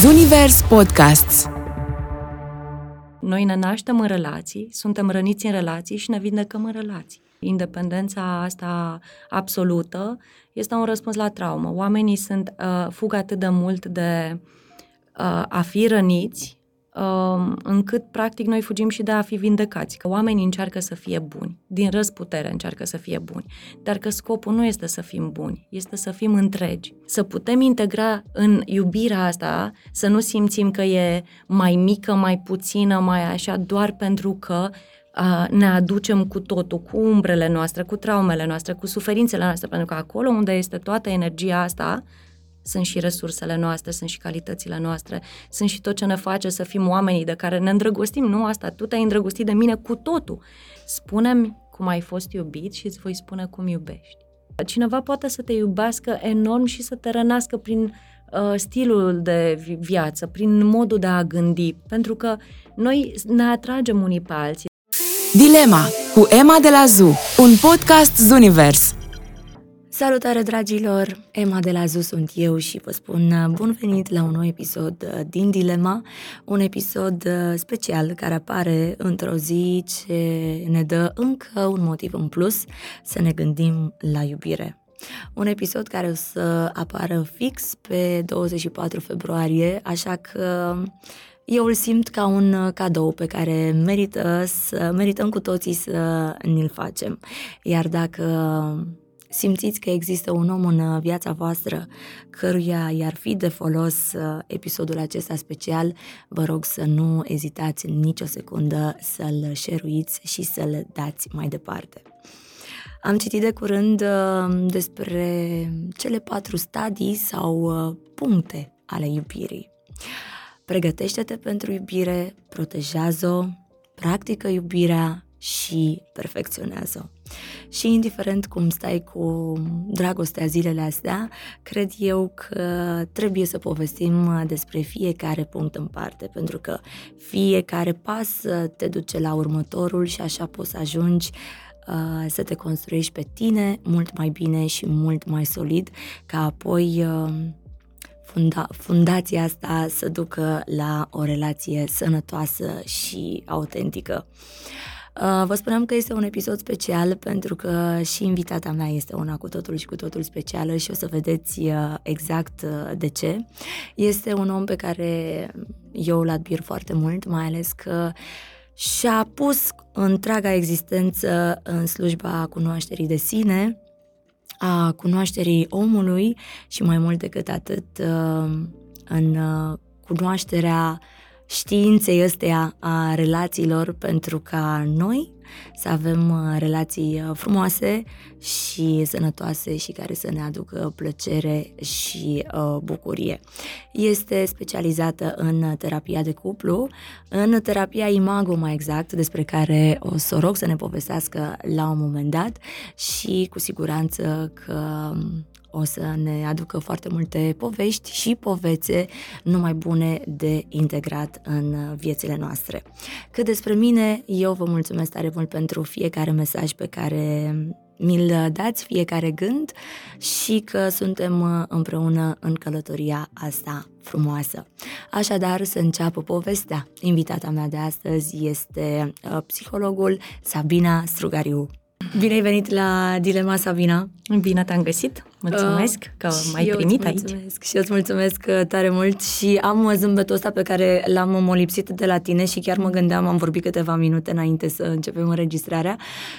Zunivers Podcasts Noi ne naștem în relații, suntem răniți în relații și ne vindecăm în relații. Independența asta absolută este un răspuns la traumă. Oamenii sunt uh, fug atât de mult de uh, a fi răniți Um, încât practic noi fugim și de a fi vindecați, că oamenii încearcă să fie buni, din răzputere încearcă să fie buni, dar că scopul nu este să fim buni, este să fim întregi, să putem integra în iubirea asta, să nu simțim că e mai mică, mai puțină, mai așa, doar pentru că uh, ne aducem cu totul, cu umbrele noastre, cu traumele noastre, cu suferințele noastre, pentru că acolo unde este toată energia asta, sunt și resursele noastre, sunt și calitățile noastre, sunt și tot ce ne face să fim oamenii de care ne îndrăgostim, nu asta, tu te-ai îndrăgostit de mine cu totul. Spune-mi cum ai fost iubit și îți voi spune cum iubești. Cineva poate să te iubească enorm și să te rănească prin uh, stilul de viață, prin modul de a gândi, pentru că noi ne atragem unii pe alții. Dilema cu Emma de la ZU, un podcast Zunivers. Salutare dragilor! Emma de la ZU sunt eu și vă spun uh, bun venit la un nou episod uh, din Dilema, un episod uh, special care apare într-o zi ce ne dă încă un motiv în plus să ne gândim la iubire. Un episod care o să apară fix pe 24 februarie, așa că eu îl simt ca un cadou pe care merită să, merităm cu toții să ni-l facem. Iar dacă simțiți că există un om în uh, viața voastră căruia i-ar fi de folos uh, episodul acesta special, vă rog să nu ezitați nicio secundă să-l șeruiți și să-l dați mai departe. Am citit de curând uh, despre cele patru stadii sau puncte ale iubirii. Pregătește-te pentru iubire, protejează-o, practică iubirea și perfecționează-o. Și indiferent cum stai cu dragostea zilele astea, cred eu că trebuie să povestim despre fiecare punct în parte, pentru că fiecare pas te duce la următorul și așa poți să ajungi uh, să te construiești pe tine mult mai bine și mult mai solid, ca apoi uh, funda- fundația asta să ducă la o relație sănătoasă și autentică. Uh, Uh, vă spuneam că este un episod special pentru că și invitata mea este una cu totul și cu totul specială și o să vedeți uh, exact uh, de ce. Este un om pe care eu îl admir foarte mult, mai ales că și-a pus întreaga existență în slujba cunoașterii de sine, a cunoașterii omului și mai mult decât atât în cunoașterea științei ăsteia a relațiilor pentru ca noi să avem uh, relații uh, frumoase și sănătoase și care să ne aducă plăcere și uh, bucurie. Este specializată în terapia de cuplu, în terapia imago mai exact, despre care o să rog să ne povestească la un moment dat și cu siguranță că o să ne aducă foarte multe povești și povețe numai bune de integrat în viețile noastre. Cât despre mine, eu vă mulțumesc tare mult pentru fiecare mesaj pe care mi-l dați, fiecare gând și că suntem împreună în călătoria asta frumoasă. Așadar, să înceapă povestea. Invitata mea de astăzi este uh, psihologul Sabina Strugariu. Bine ai venit la Dilema Sabina! Bine te-am găsit! Mulțumesc uh, că m-ai primit mulțumesc, aici. Și eu îți mulțumesc uh, tare mult și am zâmbetul ăsta pe care l-am molipsit de la tine și chiar mă gândeam, am vorbit câteva minute înainte să începem înregistrarea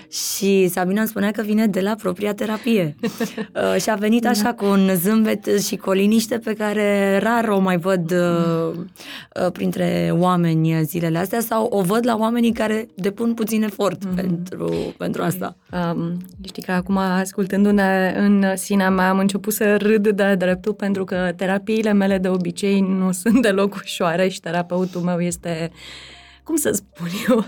și Sabina îmi spunea că vine de la propria terapie. uh, și a venit așa da. cu un zâmbet și cu o liniște pe care rar o mai văd uh, uh, printre oameni zilele astea sau o văd la oamenii care depun puțin efort mm-hmm. pentru, pentru asta. Um, știi că acum ascultându-ne în sine mea am început să râd de dreptul pentru că terapiile mele de obicei nu sunt deloc ușoare și terapeutul meu este cum să spun eu,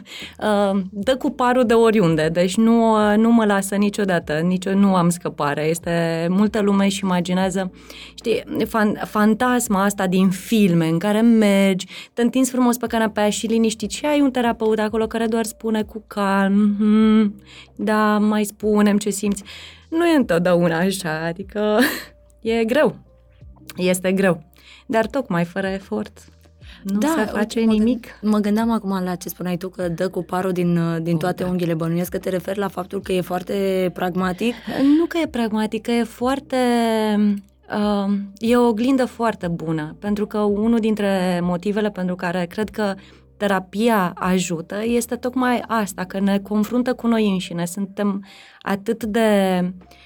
uh, dă cu parul de oriunde, deci nu, uh, nu mă lasă niciodată, nici nu am scăpare. Este multă lume și imaginează, știi, fan, fantasma asta din filme în care mergi, te întinzi frumos pe canapea și liniștit și ai un terapeut acolo care doar spune cu calm, mm, da, mai spunem ce simți nu e întotdeauna așa, adică e greu. este greu. Dar tocmai fără efort nu da, se face mă nimic. Mă gândeam acum la ce spuneai tu, că dă cu parul din, din toate oh, da. unghiile. Bănuiesc că te referi la faptul că e foarte pragmatic? Nu că e pragmatic, că e foarte... Uh, e o oglindă foarte bună, pentru că unul dintre motivele pentru care cred că terapia ajută este tocmai asta, că ne confruntă cu noi înșine. Suntem atât de,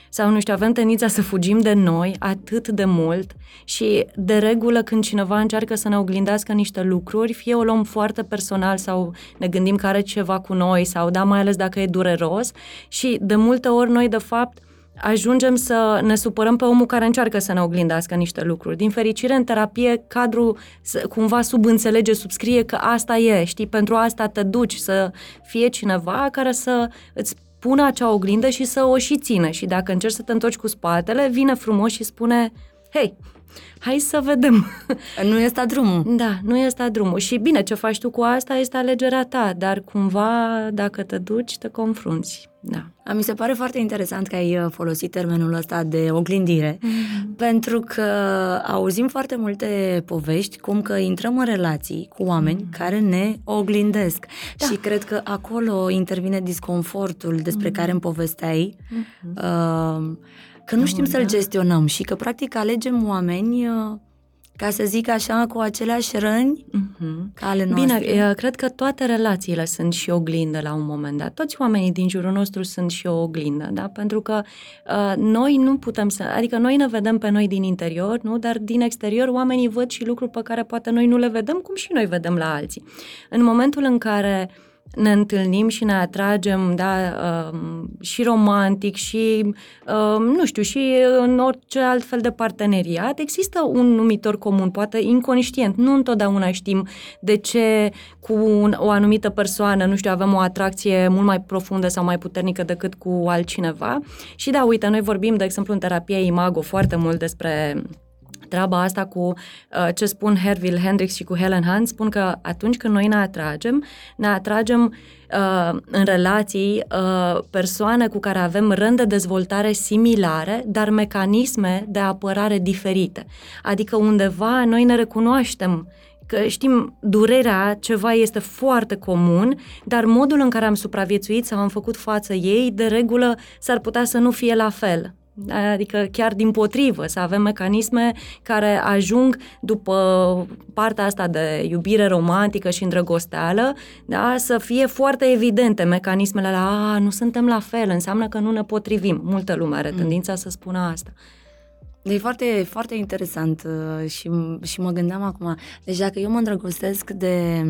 sau nu știu, avem tendința să fugim de noi atât de mult și de regulă când cineva încearcă să ne oglindească niște lucruri, fie o luăm foarte personal sau ne gândim că are ceva cu noi sau da, mai ales dacă e dureros și de multe ori noi de fapt ajungem să ne supărăm pe omul care încearcă să ne oglindească niște lucruri. Din fericire, în terapie, cadrul cumva subînțelege, subscrie că asta e, știi, pentru asta te duci, să fie cineva care să îți pună acea oglindă și să o și țină. Și dacă încerci să te întorci cu spatele, vine frumos și spune, hei, hai să vedem. Nu este drumul. Da, nu este drumul. Și bine, ce faci tu cu asta este alegerea ta, dar cumva, dacă te duci, te confrunți. Da. Mi se pare foarte interesant că ai uh, folosit termenul ăsta de oglindire, mm-hmm. pentru că auzim foarte multe povești cum că intrăm în relații cu oameni mm-hmm. care ne oglindesc. Da. Și cred că acolo intervine disconfortul despre mm-hmm. care îmi povesteai. Mm-hmm. Uh, că nu știm da. să-l gestionăm și că practic alegem oameni uh, ca să zic așa, cu aceleași răni uh-huh. ca ale noastre. Bine, cred că toate relațiile sunt și oglindă la un moment dat. Toți oamenii din jurul nostru sunt și o oglindă, da? Pentru că uh, noi nu putem să... Adică noi ne vedem pe noi din interior, nu? Dar din exterior oamenii văd și lucruri pe care poate noi nu le vedem, cum și noi vedem la alții. În momentul în care uh, ne întâlnim și ne atragem, da, um, și romantic și, um, nu știu, și în orice alt fel de parteneriat, există un numitor comun, poate inconștient. Nu întotdeauna știm de ce cu un, o anumită persoană, nu știu, avem o atracție mult mai profundă sau mai puternică decât cu altcineva. Și da, uite, noi vorbim, de exemplu, în terapie Imago foarte mult despre treaba asta cu uh, ce spun Herville Hendrix și cu Helen Hunt, spun că atunci când noi ne atragem, ne atragem uh, în relații uh, persoane cu care avem rând de dezvoltare similare, dar mecanisme de apărare diferite. Adică undeva noi ne recunoaștem că știm, durerea, ceva este foarte comun, dar modul în care am supraviețuit sau am făcut față ei, de regulă, s-ar putea să nu fie la fel. Adică chiar din potrivă, să avem mecanisme care ajung după partea asta de iubire romantică și îndrăgosteală, da, să fie foarte evidente mecanismele la, a, nu suntem la fel, înseamnă că nu ne potrivim. Multă lume are mm. tendința mm. să spună asta. E foarte, foarte interesant uh, și, și mă gândeam acum, deci dacă eu mă îndrăgostesc de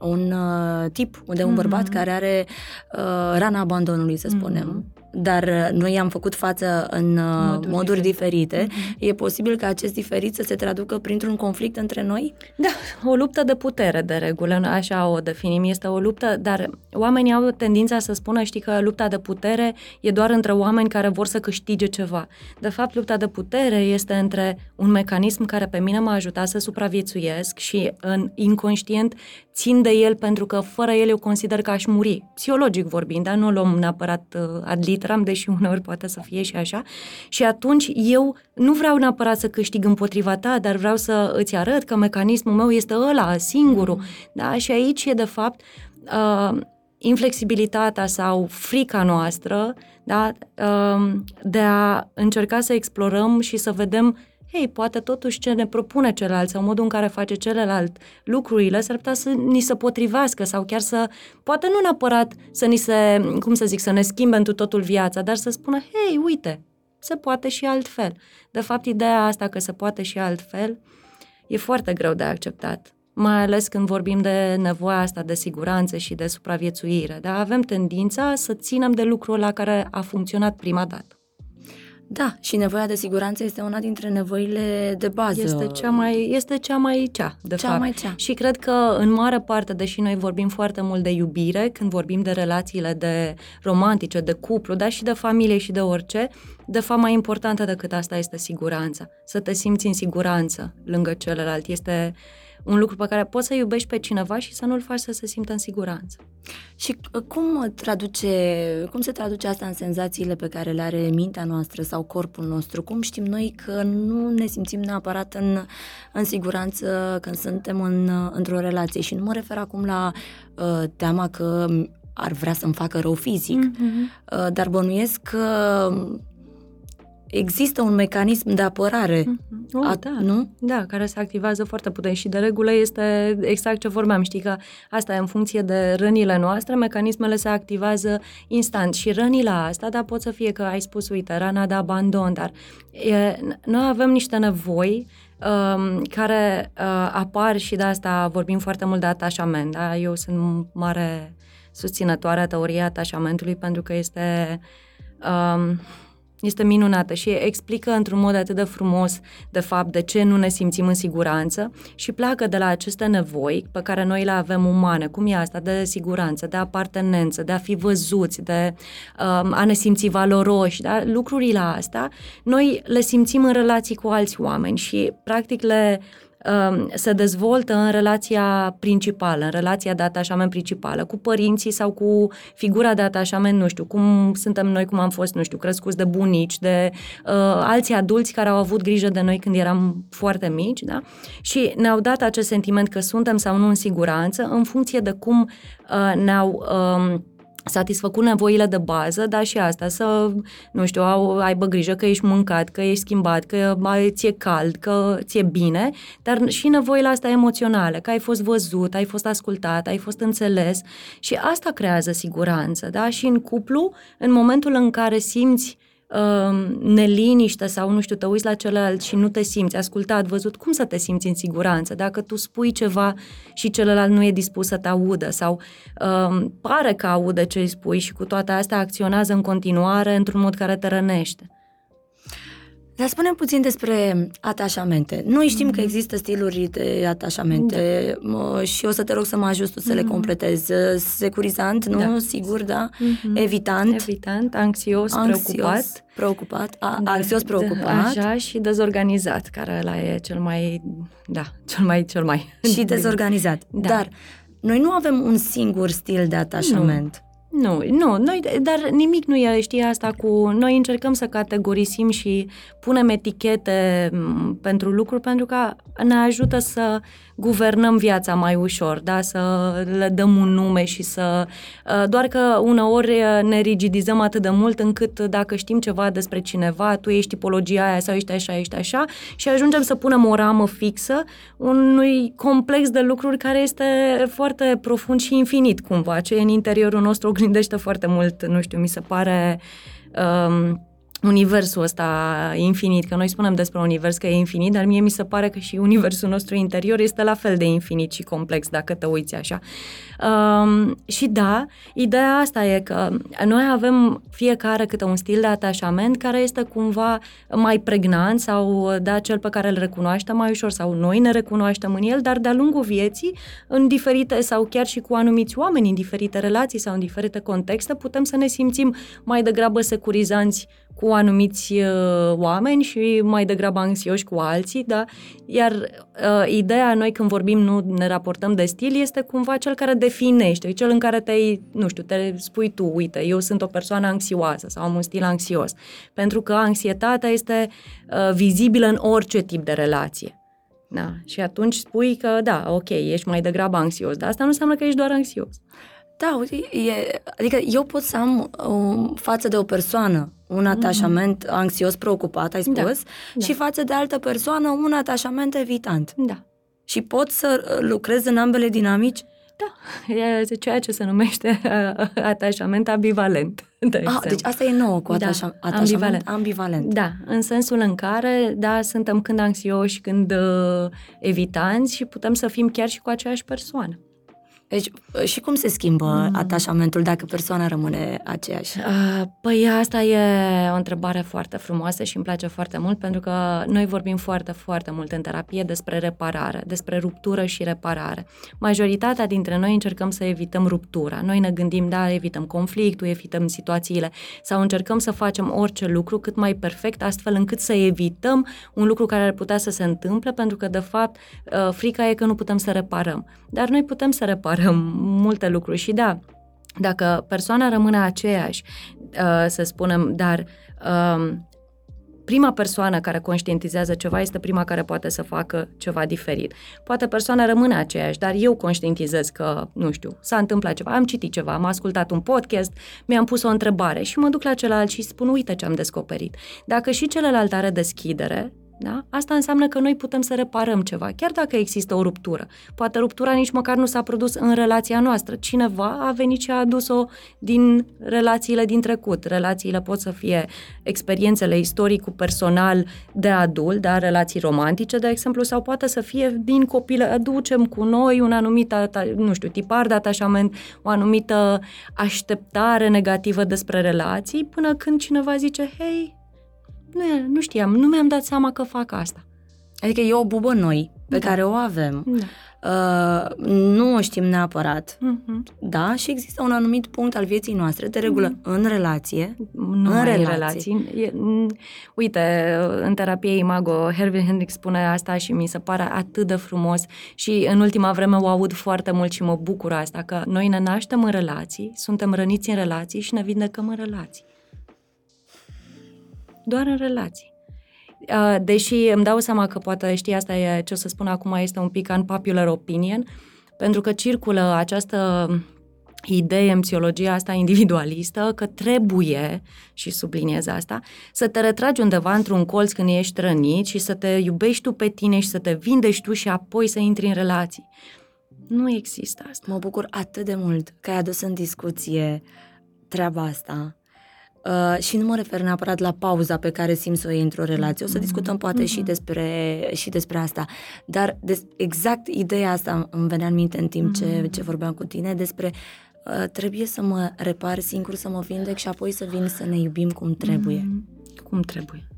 un uh, tip, de un mm-hmm. bărbat care are uh, rana abandonului, să spunem, mm-hmm dar uh, noi am făcut față în uh, moduri, moduri diferite. diferite. Mm-hmm. E posibil ca acest diferit să se traducă printr-un conflict între noi? Da, o luptă de putere, de regulă, așa o definim, este o luptă, dar oamenii au tendința să spună, știi că lupta de putere e doar între oameni care vor să câștige ceva. De fapt, lupta de putere este între un mecanism care pe mine m-a ajutat să supraviețuiesc și în inconștient țin de el pentru că fără el eu consider că aș muri. Psihologic vorbind, dar nu o luăm neapărat uh, ad literam, deși uneori poate să fie și așa. Și atunci eu nu vreau neapărat să câștig împotriva ta, dar vreau să îți arăt că mecanismul meu este ăla, singurul. Mm. Da? Și aici e de fapt uh, inflexibilitatea sau frica noastră da? uh, de a încerca să explorăm și să vedem hei, poate totuși ce ne propune celălalt sau modul în care face celălalt lucrurile s-ar putea să ni se potrivească sau chiar să, poate nu neapărat să ni se, cum să zic, să ne schimbe întru totul viața, dar să spună, hei, uite, se poate și altfel. De fapt, ideea asta că se poate și altfel e foarte greu de acceptat mai ales când vorbim de nevoia asta de siguranță și de supraviețuire. Dar avem tendința să ținem de lucrul la care a funcționat prima dată. Da, și nevoia de siguranță este una dintre nevoile de bază. Este cea mai, este cea mai cea, de cea fapt. Mai cea. Și cred că, în mare parte, deși noi vorbim foarte mult de iubire, când vorbim de relațiile de romantice, de cuplu, dar și de familie și de orice, de fapt, mai importantă decât asta este siguranța. Să te simți în siguranță lângă celălalt. Este un lucru pe care poți să iubești pe cineva și să nu-l faci să se simtă în siguranță. Și uh, cum traduce, cum se traduce asta în senzațiile pe care le are mintea noastră sau corpul nostru? Cum știm noi că nu ne simțim neapărat în, în siguranță când suntem în, într-o relație? Și nu mă refer acum la uh, teama că ar vrea să-mi facă rău fizic, mm-hmm. uh, dar bănuiesc că există un mecanism de apărare. Mm-hmm. Oh, a, da. Nu? Da, care se activează foarte puternic și de regulă este exact ce vorbeam. Știi că asta e în funcție de rănile noastre, mecanismele se activează instant și rănile astea, da, pot să fie că ai spus, uite, rana de abandon, dar e, noi avem niște nevoi um, care uh, apar și de asta vorbim foarte mult de atașament, da? Eu sunt mare susținătoare a teoriei atașamentului pentru că este um, este minunată și explică într-un mod atât de frumos, de fapt, de ce nu ne simțim în siguranță și pleacă de la aceste nevoi pe care noi le avem umane, cum e asta, de siguranță, de apartenență, de a fi văzuți, de um, a ne simți valoroși, da? lucrurile astea, noi le simțim în relații cu alți oameni și, practic, le Um, se dezvoltă în relația principală, în relația de atașament principală, cu părinții sau cu figura de atașament, nu știu, cum suntem noi, cum am fost, nu știu, crescuți de bunici, de uh, alții adulți care au avut grijă de noi când eram foarte mici, da? Și ne-au dat acest sentiment că suntem sau nu în siguranță în funcție de cum uh, ne-au uh, satisfăcut nevoile de bază, dar și asta, să, nu știu, au, aibă grijă că ești mâncat, că ești schimbat, că mai ți-e cald, că ți-e bine, dar și nevoile astea emoționale, că ai fost văzut, ai fost ascultat, ai fost înțeles și asta creează siguranță, da? Și în cuplu, în momentul în care simți uh, neliniște sau, nu știu, te uiți la celălalt și nu te simți ascultat, văzut, cum să te simți în siguranță? Dacă tu spui ceva și celălalt nu e dispus să te audă sau uh, pare că aude ce îi spui și cu toate astea acționează în continuare într-un mod care te rănește. Dar spunem puțin despre atașamente. Noi știm mm-hmm. că există stiluri de atașamente da. și o să te rog să mă ajut să mm-hmm. le completez. Securizant, nu? Da. Sigur, da? Mm-hmm. Evitant. Evitant, anxios, anxios preocupat. Preocupat, a, da. anxios, preocupat. Așa, și dezorganizat, care la e cel mai, da, cel mai, cel mai... Și dezorganizat. Da. Dar noi nu avem un singur stil de atașament. Nu. Nu, nu, noi, dar nimic nu e, știi, asta cu... Noi încercăm să categorisim și punem etichete pentru lucruri pentru că ne ajută să guvernăm viața mai ușor, da? să le dăm un nume și să... Uh, doar că uneori uh, ne rigidizăm atât de mult încât dacă știm ceva despre cineva, tu ești tipologia aia sau ești așa, ești așa și ajungem să punem o ramă fixă unui complex de lucruri care este foarte profund și infinit cumva. Ce e în interiorul nostru oglindește foarte mult, nu știu, mi se pare... Um, universul ăsta infinit, că noi spunem despre univers că e infinit, dar mie mi se pare că și universul nostru interior este la fel de infinit și complex, dacă te uiți așa. Um, și da, ideea asta e că noi avem fiecare câte un stil de atașament care este cumva mai pregnant sau da, cel pe care îl recunoaștem mai ușor sau noi ne recunoaștem în el, dar de-a lungul vieții, în diferite sau chiar și cu anumiți oameni, în diferite relații sau în diferite contexte, putem să ne simțim mai degrabă securizanți cu anumiți uh, oameni și mai degrabă anxioși cu alții, da? Iar uh, ideea noi când vorbim, nu ne raportăm de stil, este cumva cel care definește, cel în care te nu știu, te spui tu, uite, eu sunt o persoană anxioasă sau am un stil anxios. Pentru că anxietatea este uh, vizibilă în orice tip de relație. Da. Și atunci spui că, da, ok, ești mai degrabă anxios, dar asta nu înseamnă că ești doar anxios. Da, uite, e, adică eu pot să am um, față de o persoană un mhm. atașament mm-hmm. anxios, preocupat, ai da, spus, da, și da. față de altă persoană un atașament evitant. Da. Și pot să uh, lucrez în ambele dinamici? Da, e ceea ce se numește uh, atașament ambivalent. De ah, deci asta e nouă cu atașa- da, atașament ambivalent. ambivalent. Da, în sensul în care, da, suntem când anxioși, când uh, evitanți și putem să fim chiar și cu aceeași persoană. Deci, și cum se schimbă mm. atașamentul dacă persoana rămâne aceeași? Uh, păi asta e o întrebare foarte frumoasă și îmi place foarte mult pentru că noi vorbim foarte, foarte mult în terapie despre reparare, despre ruptură și reparare. Majoritatea dintre noi încercăm să evităm ruptura. Noi ne gândim, da, evităm conflictul, evităm situațiile sau încercăm să facem orice lucru cât mai perfect, astfel încât să evităm un lucru care ar putea să se întâmple, pentru că, de fapt, uh, frica e că nu putem să reparăm. Dar noi putem să reparăm multe lucruri și da, dacă persoana rămâne aceeași, uh, să spunem, dar um, prima persoană care conștientizează ceva este prima care poate să facă ceva diferit. Poate persoana rămâne aceeași, dar eu conștientizez că, nu știu, s-a întâmplat ceva, am citit ceva, am ascultat un podcast, mi-am pus o întrebare și mă duc la celălalt și spun, uite ce am descoperit. Dacă și celălalt are deschidere, da? Asta înseamnă că noi putem să reparăm ceva, chiar dacă există o ruptură. Poate ruptura nici măcar nu s-a produs în relația noastră. Cineva a venit și a adus-o din relațiile din trecut. Relațiile pot să fie experiențele istoricul personal de adult, da? relații romantice, de exemplu, sau poate să fie din copilă. Aducem cu noi un anumit, nu știu, tipar de atașament, o anumită așteptare negativă despre relații, până când cineva zice, hei, nu, nu știam, nu mi-am dat seama că fac asta. Adică e o bubă noi pe da. care o avem. Da. Uh, nu o știm neapărat, uh-huh. da, și există un anumit punct al vieții noastre, de regulă, uh-huh. în relație, nu în relații. relații. E, uite, în terapie Imago, Hervin Hendrix spune asta și mi se pare atât de frumos și în ultima vreme o aud foarte mult și mă bucur asta, că noi ne naștem în relații, suntem răniți în relații și ne vindecăm în relații doar în relații. Deși îmi dau seama că poate știi asta e ce o să spun acum este un pic unpopular opinion, pentru că circulă această idee în psihologia asta individualistă că trebuie, și subliniez asta, să te retragi undeva într-un colț când ești rănit și să te iubești tu pe tine și să te vindești tu și apoi să intri în relații. Nu există asta. Mă bucur atât de mult că ai adus în discuție treaba asta Uh, și nu mă refer neapărat la pauza pe care simți să o iei într-o relație. O să discutăm poate mm-hmm. și, despre, și despre asta. Dar des, exact ideea asta îmi venea în minte în timp ce, mm-hmm. ce vorbeam cu tine despre uh, trebuie să mă repar singur, să mă vindec și apoi să vin să ne iubim cum trebuie. Mm-hmm. Cum trebuie.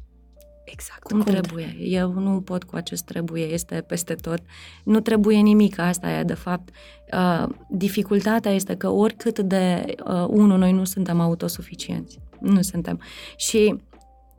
Exact. Cum, cum trebuie. trebuie. Eu nu pot cu acest trebuie, este peste tot. Nu trebuie nimic, asta e de fapt. Uh, dificultatea este că oricât de, uh, unul, noi nu suntem autosuficienți nu suntem. Și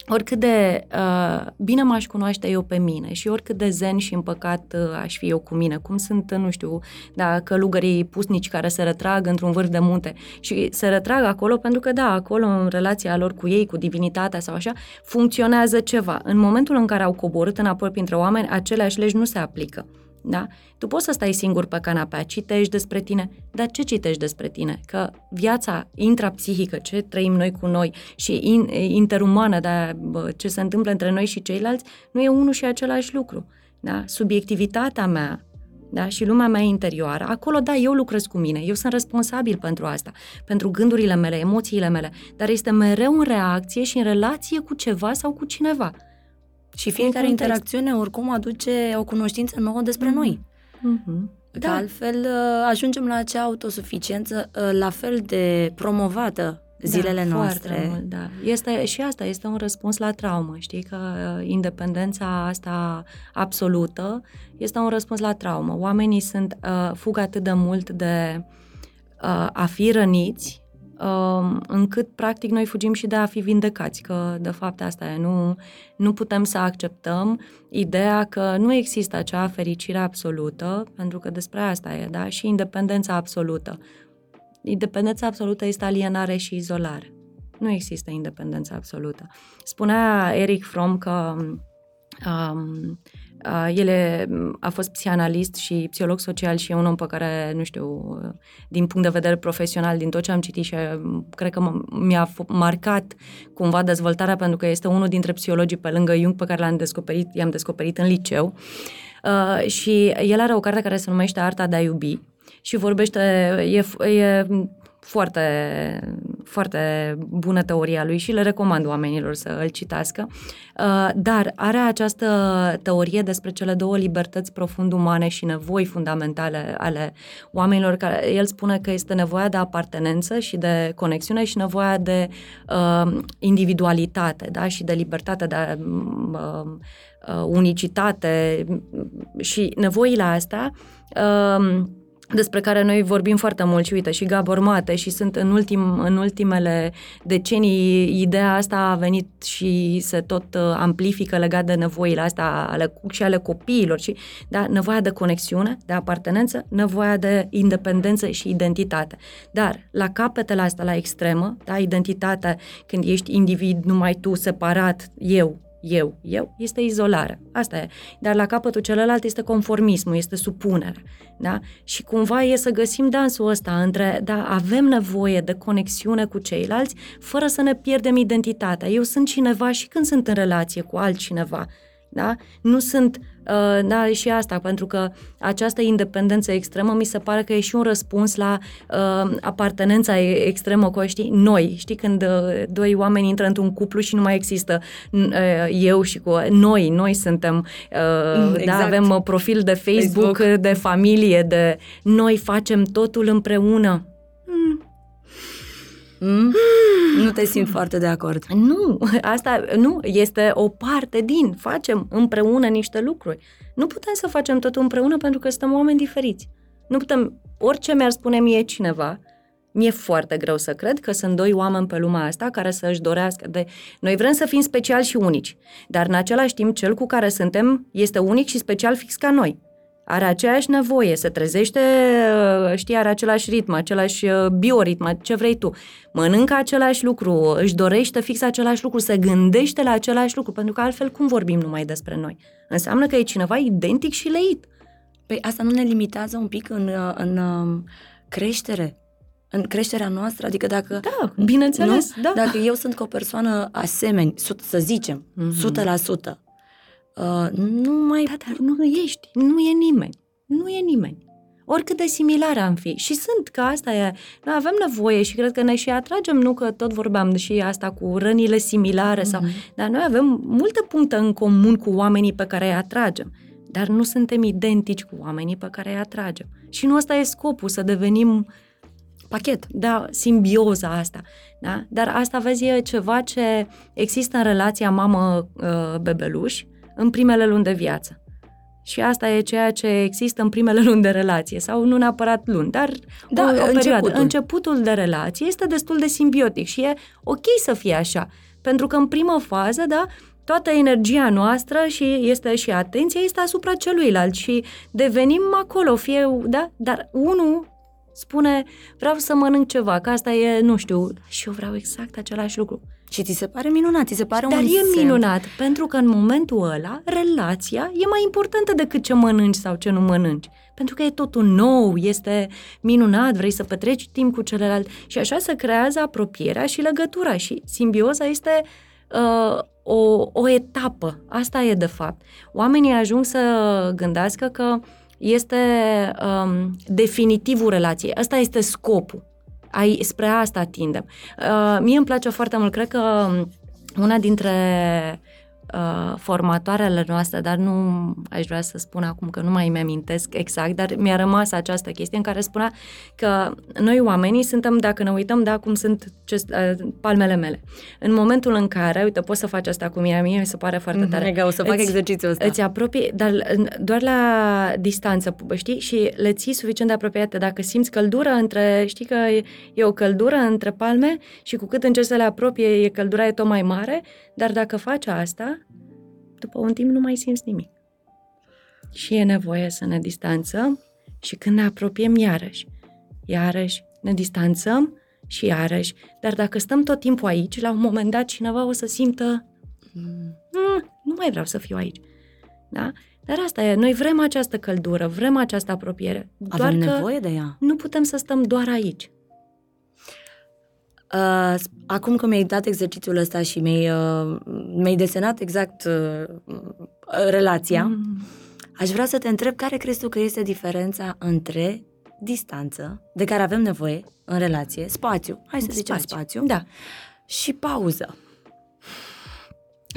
oricât de uh, bine m-aș cunoaște eu pe mine și oricât de zen și împăcat uh, aș fi eu cu mine, cum sunt, nu știu, da, călugării pusnici care se retrag într-un vârf de munte și se retrag acolo pentru că, da, acolo în relația lor cu ei, cu divinitatea sau așa, funcționează ceva. În momentul în care au coborât înapoi printre oameni, aceleași legi nu se aplică. Da? Tu poți să stai singur pe canapea, citești despre tine, dar ce citești despre tine? Că viața intrapsihică, ce trăim noi cu noi și in, interumană, da, ce se întâmplă între noi și ceilalți, nu e unul și același lucru. Da? Subiectivitatea mea da? și lumea mea interioară, acolo, da, eu lucrez cu mine, eu sunt responsabil pentru asta, pentru gândurile mele, emoțiile mele, dar este mereu în reacție și în relație cu ceva sau cu cineva. Și fiecare interacțiune oricum aduce o cunoștință nouă despre mm-hmm. noi. Mm-hmm. Că da. altfel uh, ajungem la acea autosuficiență uh, la fel de promovată zilele da, noastre. Mult, da. Este, și asta este un răspuns la traumă. Știi că uh, independența asta absolută este un răspuns la traumă. Oamenii sunt uh, fug atât de mult de uh, a fi răniți Um, încât practic noi fugim și de a fi vindecați, că de fapt asta e, nu, nu putem să acceptăm ideea că nu există acea fericire absolută, pentru că despre asta e, da, și independența absolută. Independența absolută este alienare și izolare. Nu există independență absolută. Spunea Eric Fromm că um, el a fost psihanalist și psiholog social și e un om pe care, nu știu, din punct de vedere profesional, din tot ce am citit și cred că mi-a marcat cumva dezvoltarea pentru că este unul dintre psihologii pe lângă Jung pe care l-am descoperit, i-am descoperit în liceu. Uh, și el are o carte care se numește Arta de a iubi și vorbește, e, e foarte, foarte bună teoria lui și le recomand oamenilor să îl citească, uh, dar are această teorie despre cele două libertăți profund umane și nevoi fundamentale ale oamenilor, care el spune că este nevoia de apartenență și de conexiune și nevoia de uh, individualitate da? și de libertate, de uh, uh, unicitate și nevoile astea uh, despre care noi vorbim foarte mult și uite, și Gabor Mate și sunt în, ultim, în ultimele decenii, ideea asta a venit și se tot uh, amplifică legat de nevoile astea ale, și ale copiilor, și, da, nevoia de conexiune, de apartenență, nevoia de independență și identitate. Dar la capetele astea, la extremă, da, identitatea, când ești individ, numai tu, separat, eu, eu, eu, este izolarea. Asta e. Dar la capătul celălalt este conformismul, este supunerea. Da? Și cumva e să găsim dansul ăsta între, da, avem nevoie de conexiune cu ceilalți, fără să ne pierdem identitatea. Eu sunt cineva și când sunt în relație cu altcineva. Da? Nu sunt Uh, da, și asta, pentru că această independență extremă mi se pare că e și un răspuns la uh, apartenența extremă cu, știi, noi, știi, când uh, doi oameni intră într-un cuplu și nu mai există uh, eu și cu noi, noi suntem, uh, da, exact. da, avem profil de Facebook, Facebook, de familie, de noi facem totul împreună. Mm Mm? Nu te simt foarte de acord. Nu, asta nu, este o parte din, facem împreună niște lucruri. Nu putem să facem totul împreună pentru că suntem oameni diferiți. Nu putem, orice mi-ar spune mie cineva, mi-e foarte greu să cred că sunt doi oameni pe lumea asta care să își dorească de... Noi vrem să fim speciali și unici, dar în același timp cel cu care suntem este unic și special fix ca noi are aceeași nevoie, se trezește, uh, știi, are același ritm, același uh, bioritm, ce vrei tu. Mănâncă același lucru, își dorește fix același lucru, se gândește la același lucru, pentru că altfel cum vorbim numai despre noi? Înseamnă că e cineva identic și leit. Păi asta nu ne limitează un pic în, uh, în um, creștere? În creșterea noastră? Adică dacă... Da, bineînțeles, nu? da. Dacă eu sunt cu o persoană asemeni, să zicem, mm-hmm. 100%, Uh, nu mai... Da, dar nu ești, nu e nimeni, nu e nimeni. Oricât de similare am fi. Și sunt că asta e. Noi avem nevoie și cred că ne și atragem, nu că tot vorbeam și asta cu rănile similare, mm-hmm. sau, mhm. dar noi avem multe puncte în comun cu oamenii pe care îi atragem. Dar nu suntem identici cu oamenii pe care îi atragem. Și nu ăsta e scopul, să devenim pachet. Da, simbioza asta. Da? Dar asta, vezi, e ceva ce există în relația mamă-bebeluș, uh, în primele luni de viață. Și asta e ceea ce există în primele luni de relație, sau nu neapărat luni, dar da, o, o începutul. perioadă. Începutul de relație este destul de simbiotic și e ok să fie așa. Pentru că în primă fază, da, toată energia noastră și este și atenția este asupra celuilalt și devenim acolo, fie, da, dar unul spune, vreau să mănânc ceva, că asta e, nu știu, și eu vreau exact același lucru. Și ți se pare minunat, ți se pare Dar un e minunat, semn. pentru că în momentul ăla, relația e mai importantă decât ce mănânci sau ce nu mănânci. Pentru că e totul nou, este minunat, vrei să petreci timp cu celălalt și așa se creează apropierea și legătura și simbioza este uh, o, o etapă. Asta e de fapt. Oamenii ajung să gândească că este um, definitivul relației. Asta este scopul ai, spre asta tindem. Uh, mie îmi place foarte mult, cred că um, una dintre uh, formatoarele noastre, dar nu aș vrea să spun acum că nu mai îmi amintesc exact, dar mi-a rămas această chestie în care spunea că noi oamenii suntem, dacă ne uităm, da, cum sunt ce, uh, palmele mele. În momentul în care, uite, poți să faci asta cu mine, mie mi se pare foarte tare. Mega, o să fac îți, exercițiul ăsta. Îți apropii, dar doar la distanță, știi, și le ții suficient de apropiate. Dacă simți căldură între, știi că e, e o căldură între palme și cu cât încerci să le apropie, e căldura e tot mai mare, dar dacă faci asta, după un timp nu mai simți nimic. Și e nevoie să ne distanțăm și când ne apropiem iarăși, iarăși ne distanțăm și iarăși. Dar dacă stăm tot timpul aici, la un moment dat cineva o să simtă mm, nu mai vreau să fiu aici. Da? Dar asta e, noi vrem această căldură, vrem această apropiere. Doar Avem că nevoie de ea. Nu putem să stăm doar aici. Uh, acum că mi-ai dat exercițiul ăsta și mi-ai, uh, mi-ai desenat exact uh, relația, mm. aș vrea să te întreb care crezi tu că este diferența între distanță, de care avem nevoie în relație, spațiu, hai să zicem spațiu, Da. și pauză.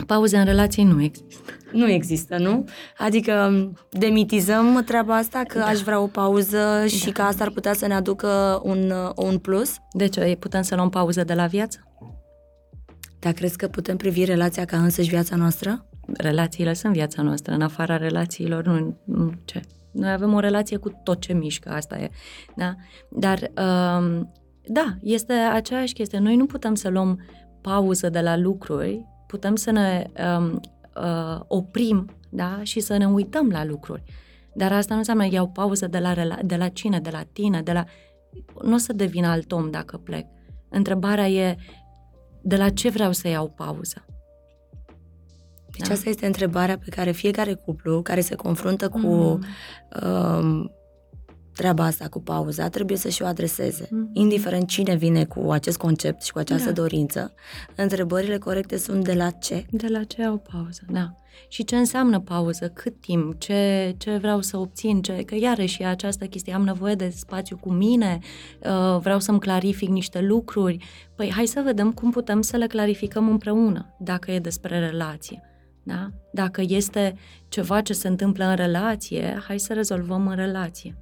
Pauze în relații nu există. Nu există, nu? Adică demitizăm treaba asta că da. aș vrea o pauză și da. că asta ar putea să ne aducă un, un plus? Deci putem să luăm pauză de la viață? Dar crezi că putem privi relația ca însăși viața noastră? Relațiile sunt viața noastră, în afara relațiilor nu, nu ce. Noi avem o relație cu tot ce mișcă, asta e. Da? Dar, um, da, este aceeași chestie. Noi nu putem să luăm pauză de la lucruri, putem să ne um, uh, oprim da? și să ne uităm la lucruri. Dar asta nu înseamnă iau pauză de la, de la cine, de la tine, de la... Nu o să devin alt om dacă plec. Întrebarea e de la ce vreau să iau pauză. Deci da. asta este întrebarea pe care fiecare cuplu care se confruntă cu mm. um, treaba asta cu pauza trebuie să și o adreseze. Mm. Indiferent cine vine cu acest concept și cu această da. dorință, întrebările corecte sunt de la ce? De la ce au pauză, da. Și ce înseamnă pauză, cât timp, ce, ce vreau să obțin, ce, că iarăși e această chestie, am nevoie de spațiu cu mine, uh, vreau să-mi clarific niște lucruri. Păi hai să vedem cum putem să le clarificăm împreună, dacă e despre relație. Da? Dacă este ceva ce se întâmplă în relație, hai să rezolvăm în relație.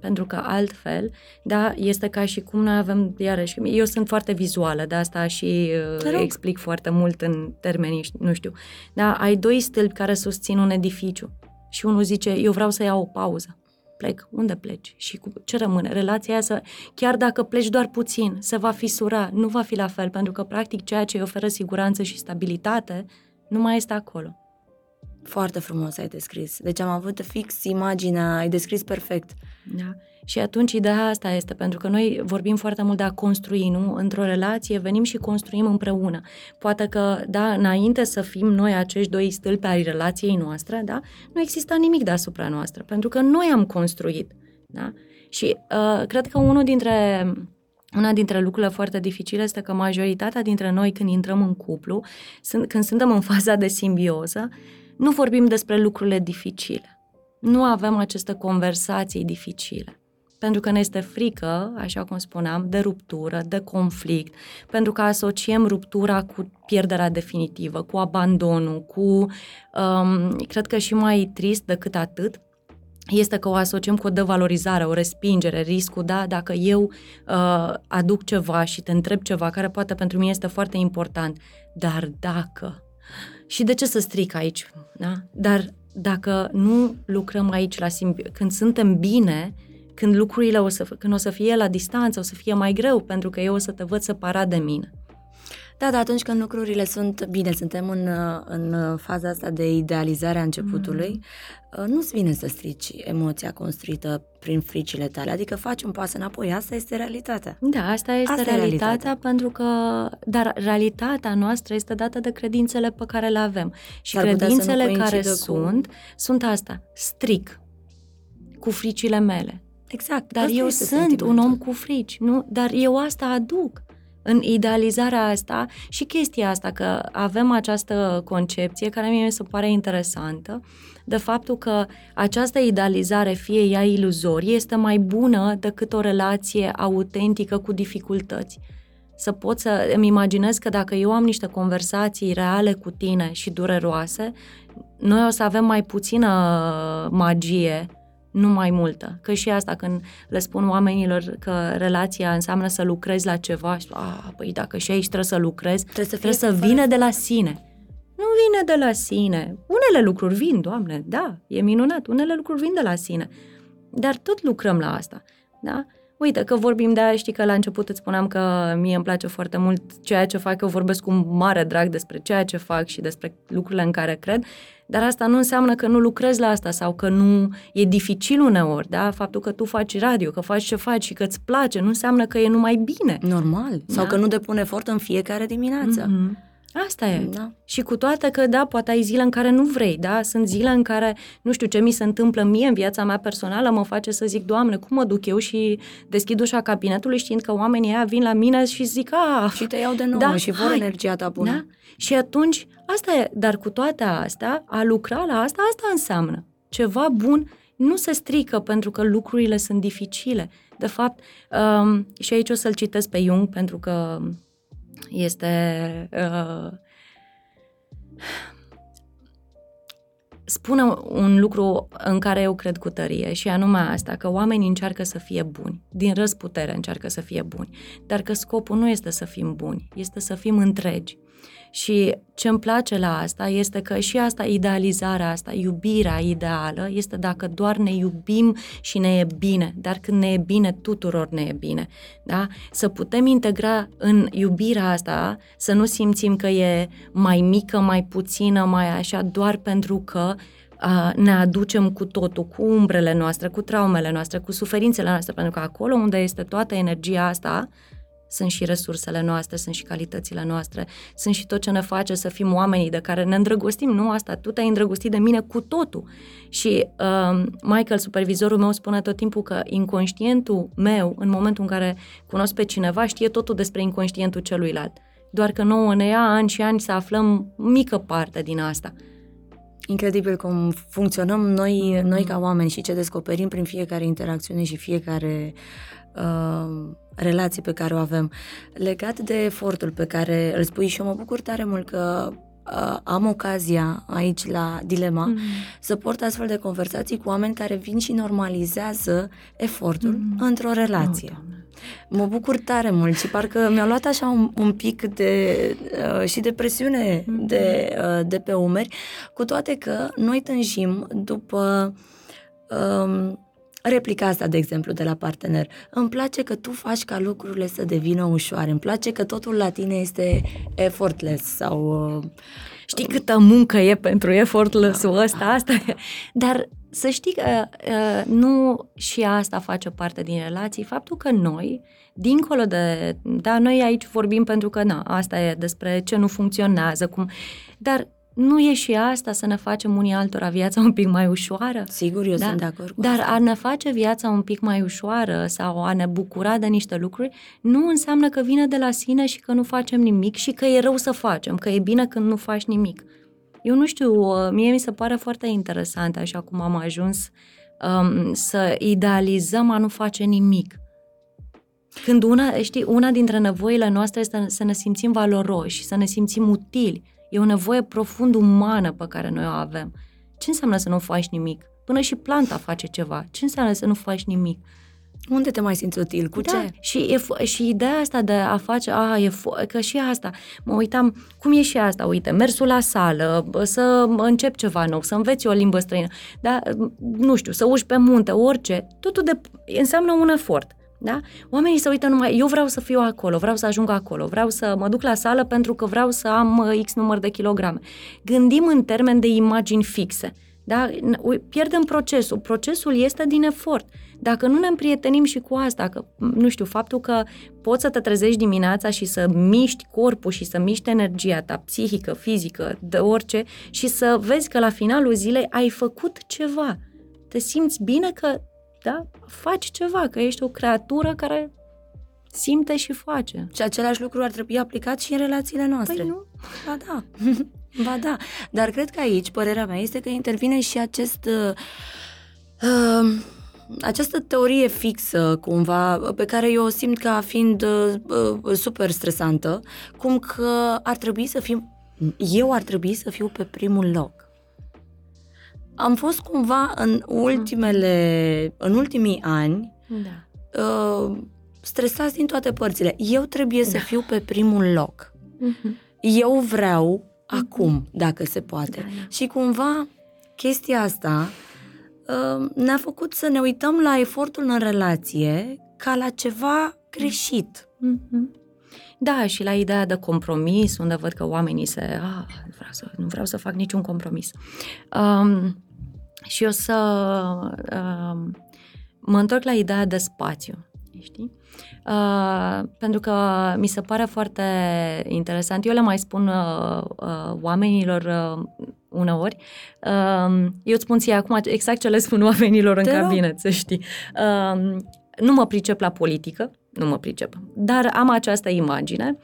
Pentru că altfel, da, este ca și cum noi avem, iarăși, eu sunt foarte vizuală, de asta și uh, explic foarte mult în termenii, nu știu. Da, ai doi stâlpi care susțin un edificiu și unul zice, eu vreau să iau o pauză. Plec. Unde pleci? Și cu ce rămâne? Relația aia să, chiar dacă pleci doar puțin, se va fisura, nu va fi la fel, pentru că, practic, ceea ce îi oferă siguranță și stabilitate nu mai este acolo. Foarte frumos ai descris. Deci am avut fix imaginea, ai descris perfect. Da. Și atunci ideea asta este, pentru că noi vorbim foarte mult de a construi, nu? Într-o relație venim și construim împreună. Poate că, da, înainte să fim noi acești doi stâlpi ai relației noastre, da, nu exista nimic deasupra noastră, pentru că noi am construit, da? Și uh, cred că unul dintre una dintre lucrurile foarte dificile este că majoritatea dintre noi, când intrăm în cuplu, sunt, când suntem în faza de simbioză, nu vorbim despre lucrurile dificile. Nu avem aceste conversații dificile. Pentru că ne este frică, așa cum spuneam, de ruptură, de conflict, pentru că asociem ruptura cu pierderea definitivă, cu abandonul, cu, um, cred că și mai trist decât atât, este că o asociem cu o devalorizare, o respingere, riscul, da, dacă eu uh, aduc ceva și te întreb ceva care poate pentru mine este foarte important, dar dacă... Și de ce să stric aici? Da? Dar dacă nu lucrăm aici la simbi- când suntem bine, când lucrurile o să, când o să fie la distanță, o să fie mai greu, pentru că eu o să te văd separat de mine. Da, dar atunci când lucrurile sunt bine, suntem în, în faza asta de idealizare a începutului, mm. nu-ți vine să strici emoția construită prin fricile tale, adică faci un pas înapoi, asta este realitatea. Da, asta este asta realitatea, realitatea, pentru că, dar realitatea noastră este dată de credințele pe care le avem. Și dar credințele care cu... sunt, sunt asta, stric, cu fricile mele. Exact. Dar eu sunt un om cu frici, nu? Dar eu asta aduc în idealizarea asta și chestia asta, că avem această concepție care mie mi se pare interesantă, de faptul că această idealizare, fie ea iluzorie, este mai bună decât o relație autentică cu dificultăți. Să pot să îmi imaginez că dacă eu am niște conversații reale cu tine și dureroase, noi o să avem mai puțină magie nu mai multă. Că și asta, când le spun oamenilor că relația înseamnă să lucrezi la ceva, și a, păi dacă și aici trebuie să lucrezi, trebuie să, trebuie să vină de la sine. Nu vine de la sine. Unele lucruri vin, Doamne, da, e minunat, unele lucruri vin de la sine. Dar tot lucrăm la asta, da? Uite că vorbim de aia, știi că la început îți spuneam că mie îmi place foarte mult ceea ce fac, eu vorbesc cu mare drag despre ceea ce fac și despre lucrurile în care cred, dar asta nu înseamnă că nu lucrezi la asta sau că nu e dificil uneori, da? Faptul că tu faci radio, că faci ce faci și că îți place, nu înseamnă că e numai bine. Normal. Da? Sau că nu depune efort în fiecare dimineață. Mm-hmm. Asta e. Da. Și cu toate că, da, poate ai zile în care nu vrei, da? Sunt zile în care, nu știu, ce mi se întâmplă mie în viața mea personală mă face să zic, Doamne, cum mă duc eu și deschid ușa cabinetului știind că oamenii aia vin la mine și zic, a... Și te iau de nou da, și vor hai. energia ta bună. Da? Și atunci, asta e, dar cu toate astea, a lucra la asta, asta înseamnă. Ceva bun nu se strică pentru că lucrurile sunt dificile. De fapt, um, și aici o să-l citesc pe Jung pentru că este... Uh, spune un lucru în care eu cred cu tărie și anume asta, că oamenii încearcă să fie buni, din răzputere încearcă să fie buni, dar că scopul nu este să fim buni, este să fim întregi. Și ce îmi place la asta este că și asta, idealizarea asta, iubirea ideală, este dacă doar ne iubim și ne e bine, dar când ne e bine, tuturor ne e bine. Da? Să putem integra în iubirea asta, să nu simțim că e mai mică, mai puțină, mai așa, doar pentru că uh, ne aducem cu totul, cu umbrele noastre, cu traumele noastre, cu suferințele noastre, pentru că acolo unde este toată energia asta, sunt și resursele noastre, sunt și calitățile noastre, sunt și tot ce ne face să fim oamenii de care ne îndrăgostim, nu asta, tu te-ai îndrăgostit de mine cu totul. Și uh, Michael, supervizorul meu, spune tot timpul că inconștientul meu, în momentul în care cunosc pe cineva, știe totul despre inconștientul celuilalt. Doar că nouă ne ia ani și ani să aflăm mică parte din asta. Incredibil cum funcționăm noi, noi ca oameni și ce descoperim prin fiecare interacțiune și fiecare uh, relație pe care o avem. Legat de efortul pe care îl spui și eu mă bucur tare mult că uh, am ocazia aici la Dilema mm-hmm. să port astfel de conversații cu oameni care vin și normalizează efortul mm-hmm. într-o relație. Oh, mă bucur tare mult și parcă mi-a luat așa un, un pic de uh, și de presiune mm-hmm. de, uh, de pe umeri, cu toate că noi tânjim după um, replica asta, de exemplu, de la partener. Îmi place că tu faci ca lucrurile să devină ușoare. Îmi place că totul la tine este effortless sau... Uh, Știi câtă muncă e pentru effortless-ul ăsta? Asta e. Dar să știi că uh, nu și asta face parte din relații. Faptul că noi, dincolo de... Da, noi aici vorbim pentru că, na, asta e despre ce nu funcționează, cum... Dar nu e și asta să ne facem unii altora viața un pic mai ușoară? Sigur, eu da? sunt de acord cu Dar asta. a ne face viața un pic mai ușoară sau a ne bucura de niște lucruri nu înseamnă că vine de la sine și că nu facem nimic și că e rău să facem, că e bine când nu faci nimic. Eu nu știu, uh, mie mi se pare foarte interesant așa cum am ajuns um, să idealizăm a nu face nimic. Când una, știi, una dintre nevoile noastre este să ne simțim valoroși, să ne simțim utili, E o nevoie profund umană pe care noi o avem. Ce înseamnă să nu faci nimic? Până și planta face ceva. Ce înseamnă să nu faci nimic? Unde te mai simți util? Cu da, ce? Și, e, și ideea asta de a face, a, e fo- că și asta, mă uitam, cum e și asta, uite, mersul la sală, să încep ceva nou, să înveți o limbă străină, da, nu știu, să uși pe munte, orice, totul de, înseamnă un efort. Da? Oamenii se uită numai, eu vreau să fiu acolo, vreau să ajung acolo, vreau să mă duc la sală pentru că vreau să am uh, X număr de kilograme. Gândim în termen de imagini fixe. Da? Pierdem procesul. Procesul este din efort. Dacă nu ne împrietenim și cu asta, că, nu știu, faptul că poți să te trezești dimineața și să miști corpul și să miști energia ta psihică, fizică, de orice, și să vezi că la finalul zilei ai făcut ceva. Te simți bine că da? faci ceva, că ești o creatură care simte și face. Și același lucru ar trebui aplicat și în relațiile noastre. Păi nu? Ba da. ba da. Dar cred că aici, părerea mea, este că intervine și acest... Uh, uh, această teorie fixă, cumva, pe care eu o simt ca fiind uh, uh, super stresantă, cum că ar trebui să fim, eu ar trebui să fiu pe primul loc am fost cumva în ultimele, în ultimii ani da. uh, stresați din toate părțile. Eu trebuie să da. fiu pe primul loc. Uh-huh. Eu vreau uh-huh. acum, dacă se poate. Da, da. Și cumva chestia asta uh, ne-a făcut să ne uităm la efortul în relație ca la ceva greșit. Uh-huh. Da, și la ideea de compromis, unde văd că oamenii se... Ah, nu, vreau să, nu vreau să fac niciun compromis. Um, și o să uh, mă întorc la ideea de spațiu, știi? Uh, pentru că mi se pare foarte interesant. Eu le mai spun uh, uh, oamenilor uh, uneori. Uh, eu îți spun ție acum exact ce le spun oamenilor în Te cabinet, să știi. Uh, nu mă pricep la politică, nu mă pricep, dar am această imagine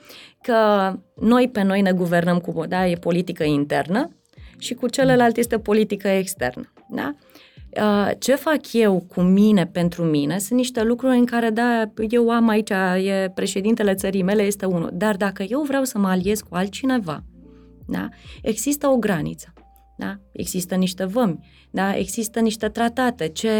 că noi pe noi ne guvernăm cu, da, e politică internă și cu celălalt este politică externă. Da? uh, ce fac eu cu mine pentru mine sunt niște lucruri în care, da, eu am aici, e președintele țării mele, este unul. Dar dacă eu vreau să mă aliez cu altcineva, da, există o graniță. Da? Există niște vămi, da? există niște tratate, ce,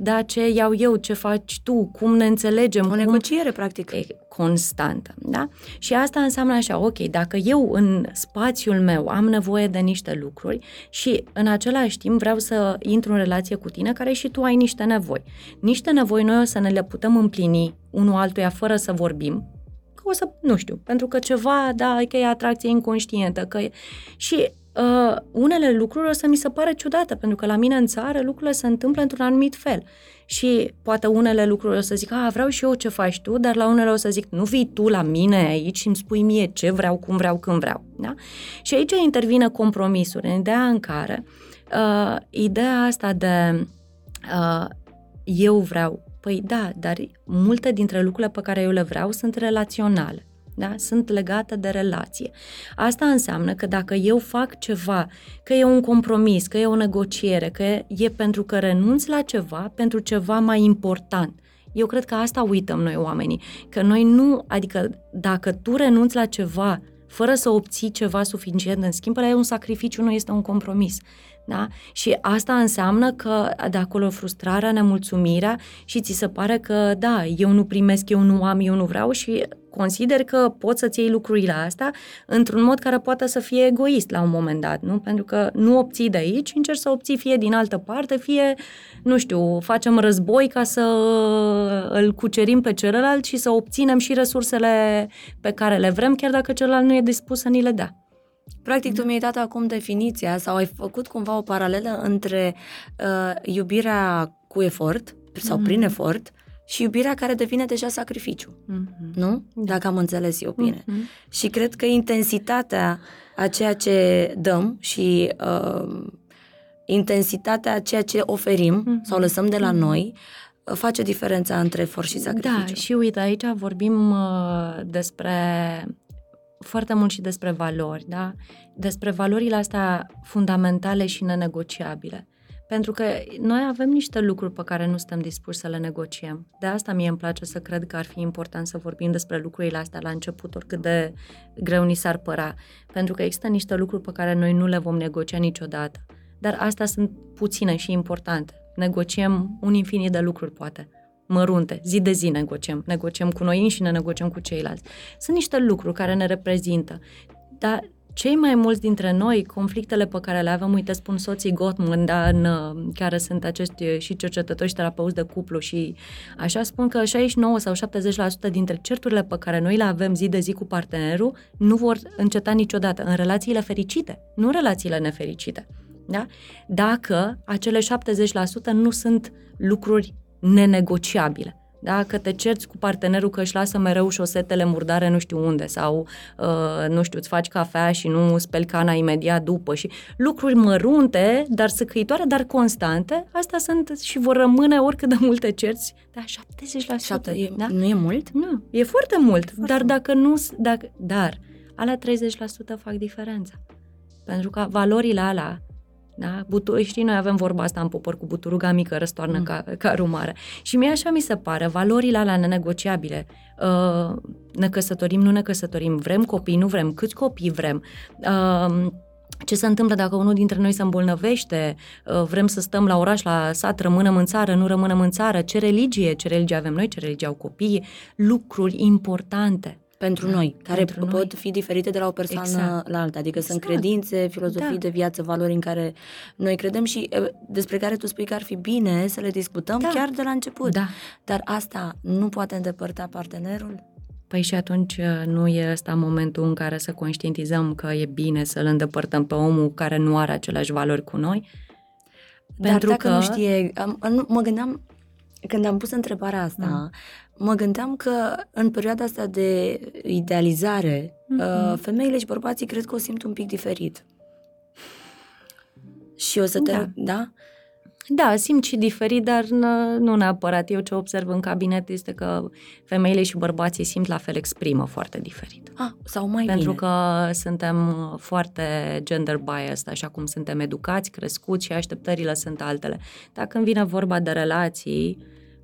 da, ce iau eu, ce faci tu, cum ne înțelegem. O negociere, cum... practic. E constantă. Da? Și asta înseamnă așa, ok, dacă eu în spațiul meu am nevoie de niște lucruri și în același timp vreau să intru în relație cu tine care și tu ai niște nevoi. Niște nevoi noi o să ne le putem împlini unul altuia fără să vorbim, că o să, nu știu, pentru că ceva, da, că e atracție inconștientă, că e... Și uh, unele lucruri o să mi se pare ciudată, pentru că la mine în țară lucrurile se întâmplă într-un anumit fel. Și poate unele lucruri o să zic, a, vreau și eu ce faci tu, dar la unele o să zic, nu vii tu la mine aici și îmi spui mie ce vreau, cum vreau, când vreau. Da? Și aici intervine compromisul, în ideea în care uh, ideea asta de uh, eu vreau, păi da, dar multe dintre lucrurile pe care eu le vreau sunt relaționale da? sunt legate de relație. Asta înseamnă că dacă eu fac ceva, că e un compromis, că e o negociere, că e pentru că renunț la ceva pentru ceva mai important. Eu cred că asta uităm noi oamenii, că noi nu, adică dacă tu renunți la ceva fără să obții ceva suficient în schimb, e un sacrificiu, nu este un compromis. Da? Și asta înseamnă că de acolo frustrarea, nemulțumirea și ți se pare că da, eu nu primesc, eu nu am, eu nu vreau și consider că poți să-ți iei lucrurile astea într-un mod care poate să fie egoist la un moment dat, nu? Pentru că nu obții de aici, încerci să obții fie din altă parte, fie, nu știu, facem război ca să îl cucerim pe celălalt și să obținem și resursele pe care le vrem, chiar dacă celălalt nu e dispus să ni le dea. Practic, tu mi-ai dat acum definiția sau ai făcut cumva o paralelă între uh, iubirea cu efort sau mm-hmm. prin efort și iubirea care devine deja sacrificiu. Mm-hmm. Nu? Dacă am înțeles eu bine. Mm-hmm. Și cred că intensitatea a ceea ce dăm și uh, intensitatea a ceea ce oferim mm-hmm. sau lăsăm de la mm-hmm. noi uh, face diferența între efort și sacrificiu. Da, și uite, aici vorbim uh, despre foarte mult și despre valori, da? Despre valorile astea fundamentale și nenegociabile. Pentru că noi avem niște lucruri pe care nu suntem dispuși să le negociem. De asta mie îmi place să cred că ar fi important să vorbim despre lucrurile astea la început, oricât de greu ni s-ar păra. Pentru că există niște lucruri pe care noi nu le vom negocia niciodată. Dar astea sunt puține și importante. Negociem un infinit de lucruri, poate mărunte, zi de zi negociem. Negociem cu noi și ne negociem cu ceilalți. Sunt niște lucruri care ne reprezintă, dar cei mai mulți dintre noi, conflictele pe care le avem, uite, spun soții Gottman, da, în, care sunt acești și cercetători și terapeuți de cuplu și așa spun că 69 sau 70% dintre certurile pe care noi le avem zi de zi cu partenerul nu vor înceta niciodată în relațiile fericite, nu în relațiile nefericite. Da? Dacă acele 70% nu sunt lucruri nenegociabile. Da? Că te cerți cu partenerul că își lasă mereu șosetele murdare nu știu unde sau, uh, nu știu, îți faci cafea și nu speli cana imediat după și lucruri mărunte, dar săcăitoare, dar constante, astea sunt și vor rămâne oricât de multe cerți, da, 70%. 7, e, da? Nu e mult? Nu, e foarte mult, foarte dar dacă nu, dacă, dar, alea 30% fac diferența. Pentru că valorile alea da? Butu- știi, noi avem vorba asta în popor cu buturuga mică răstoarnă mm. ca, ca mare. Și mie așa mi se pare, valorile alea nenegociabile. Uh, ne căsătorim, nu ne căsătorim, vrem copii, nu vrem, câți copii vrem. Uh, ce se întâmplă dacă unul dintre noi se îmbolnăvește, uh, vrem să stăm la oraș, la sat, rămânem în țară, nu rămânem în țară, ce religie, ce religie avem noi, ce religie au copiii, lucruri importante pentru da, noi, care pentru pot noi. fi diferite de la o persoană exact. la alta. Adică exact. sunt credințe, filozofii da. de viață, valori în care noi credem și despre care tu spui că ar fi bine să le discutăm da. chiar de la început. Da. Dar asta nu poate îndepărta partenerul? Păi și atunci uh, nu e ăsta momentul în care să conștientizăm că e bine să-l îndepărtăm pe omul care nu are aceleași valori cu noi? Dar Pentru dacă că... nu știe, mă gândeam, când am pus întrebarea asta, mm mă gândeam că în perioada asta de idealizare, mm-hmm. femeile și bărbații cred că o simt un pic diferit. Și o să te... Da. Da? Da, simt și diferit, dar nu neapărat. Eu ce observ în cabinet este că femeile și bărbații simt la fel, exprimă foarte diferit. Ah, sau mai Pentru bine. că suntem foarte gender biased, așa cum suntem educați, crescuți și așteptările sunt altele. Dar când vine vorba de relații,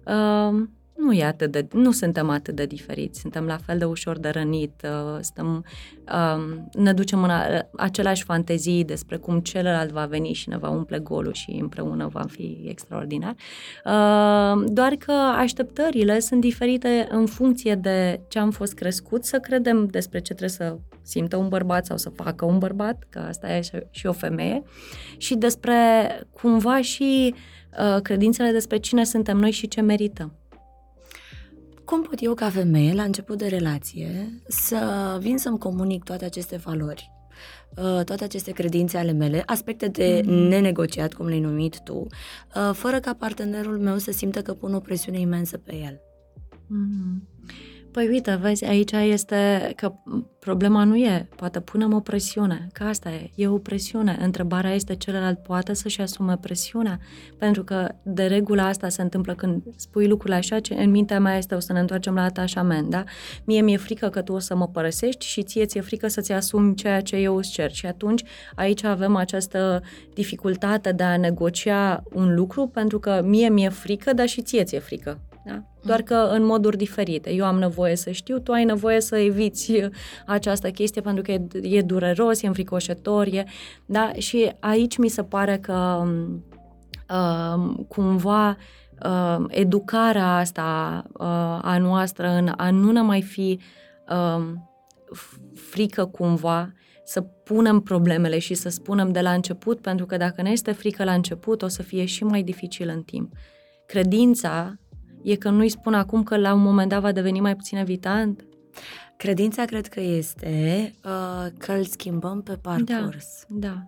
uh, nu, e atât de, nu suntem atât de diferiți, suntem la fel de ușor de rănit, uh, stăm, uh, ne ducem în a, aceleași fantezii despre cum celălalt va veni și ne va umple golul și împreună va fi extraordinar. Uh, doar că așteptările sunt diferite în funcție de ce am fost crescut, să credem despre ce trebuie să simtă un bărbat sau să facă un bărbat, că asta e și o femeie, și despre cumva și uh, credințele despre cine suntem noi și ce merităm. Cum pot eu, ca femeie, la început de relație, să vin să-mi comunic toate aceste valori, uh, toate aceste credințe ale mele, aspecte de mm. nenegociat, cum le-ai numit tu, uh, fără ca partenerul meu să simtă că pun o presiune imensă pe el? Mm. Păi uite, vezi, aici este că problema nu e, poate punem o presiune, că asta e, e o presiune. Întrebarea este celălalt poate să-și asume presiunea, pentru că de regulă asta se întâmplă când spui lucrurile așa, ce în mintea mea este o să ne întoarcem la atașament, da? Mie mi-e frică că tu o să mă părăsești și ție ți-e frică să-ți asumi ceea ce eu îți cer. Și atunci aici avem această dificultate de a negocia un lucru, pentru că mie mi-e frică, dar și ție ți-e frică. Da? Doar că în moduri diferite. Eu am nevoie să știu, tu ai nevoie să eviți această chestie pentru că e, e dureros, e înfricoșător, e, da? Și aici mi se pare că uh, cumva uh, educarea asta uh, a noastră în a nu ne mai fi uh, frică cumva să punem problemele și să spunem de la început, pentru că dacă ne este frică la început, o să fie și mai dificil în timp. Credința e că nu-i spun acum că la un moment dat va deveni mai puțin evitant? Credința cred că este uh, că îl schimbăm pe parcurs. Da, da.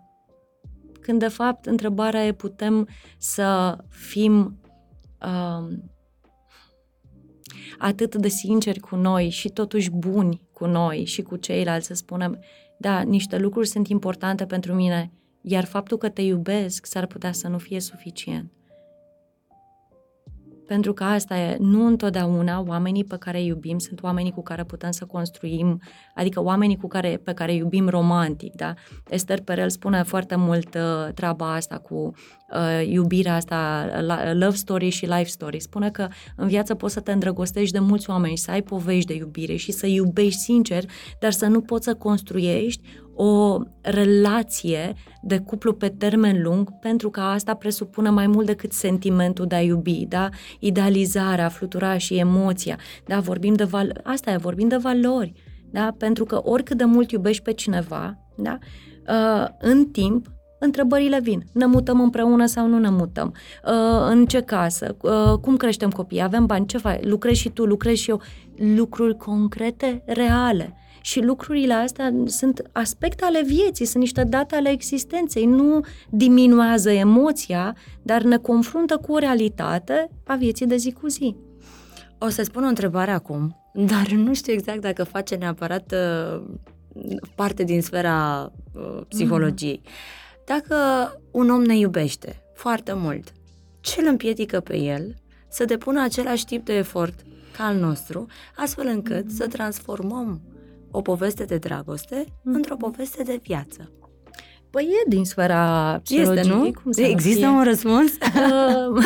Când de fapt întrebarea e putem să fim uh, atât de sinceri cu noi și totuși buni cu noi și cu ceilalți să spunem, da, niște lucruri sunt importante pentru mine, iar faptul că te iubesc s-ar putea să nu fie suficient. Pentru că asta e, nu întotdeauna oamenii pe care îi iubim sunt oamenii cu care putem să construim, adică oamenii cu care, pe care îi iubim romantic, da? Esther Perel spune foarte mult uh, treaba asta cu uh, iubirea asta, love story și life story. Spune că în viață poți să te îndrăgostești de mulți oameni, să ai povești de iubire și să iubești sincer, dar să nu poți să construiești o relație de cuplu pe termen lung, pentru că asta presupune mai mult decât sentimentul de a iubi, da? Idealizarea, flutura și emoția, da? Vorbim de val- asta e, vorbim de valori, da? Pentru că oricât de mult iubești pe cineva, da? Uh, în timp, întrebările vin. Ne mutăm împreună sau nu ne mutăm? Uh, în ce casă? Uh, cum creștem copiii? Avem bani? Ce faci? Lucrezi și tu, lucrezi și eu. Lucruri concrete, reale și lucrurile astea sunt aspecte ale vieții, sunt niște date ale existenței, nu diminuează emoția, dar ne confruntă cu o realitate a vieții de zi cu zi. O să spun o întrebare acum, dar nu știu exact dacă face neapărat uh, parte din sfera uh, psihologiei. Mm. Dacă un om ne iubește foarte mult, ce îl împiedică pe el să depună același tip de efort ca al nostru, astfel încât mm. să transformăm o poveste de dragoste mm. într-o poveste de viață. Păi e din sfera psihologiei. Este, nu? Cum să există nu un răspuns? Uh,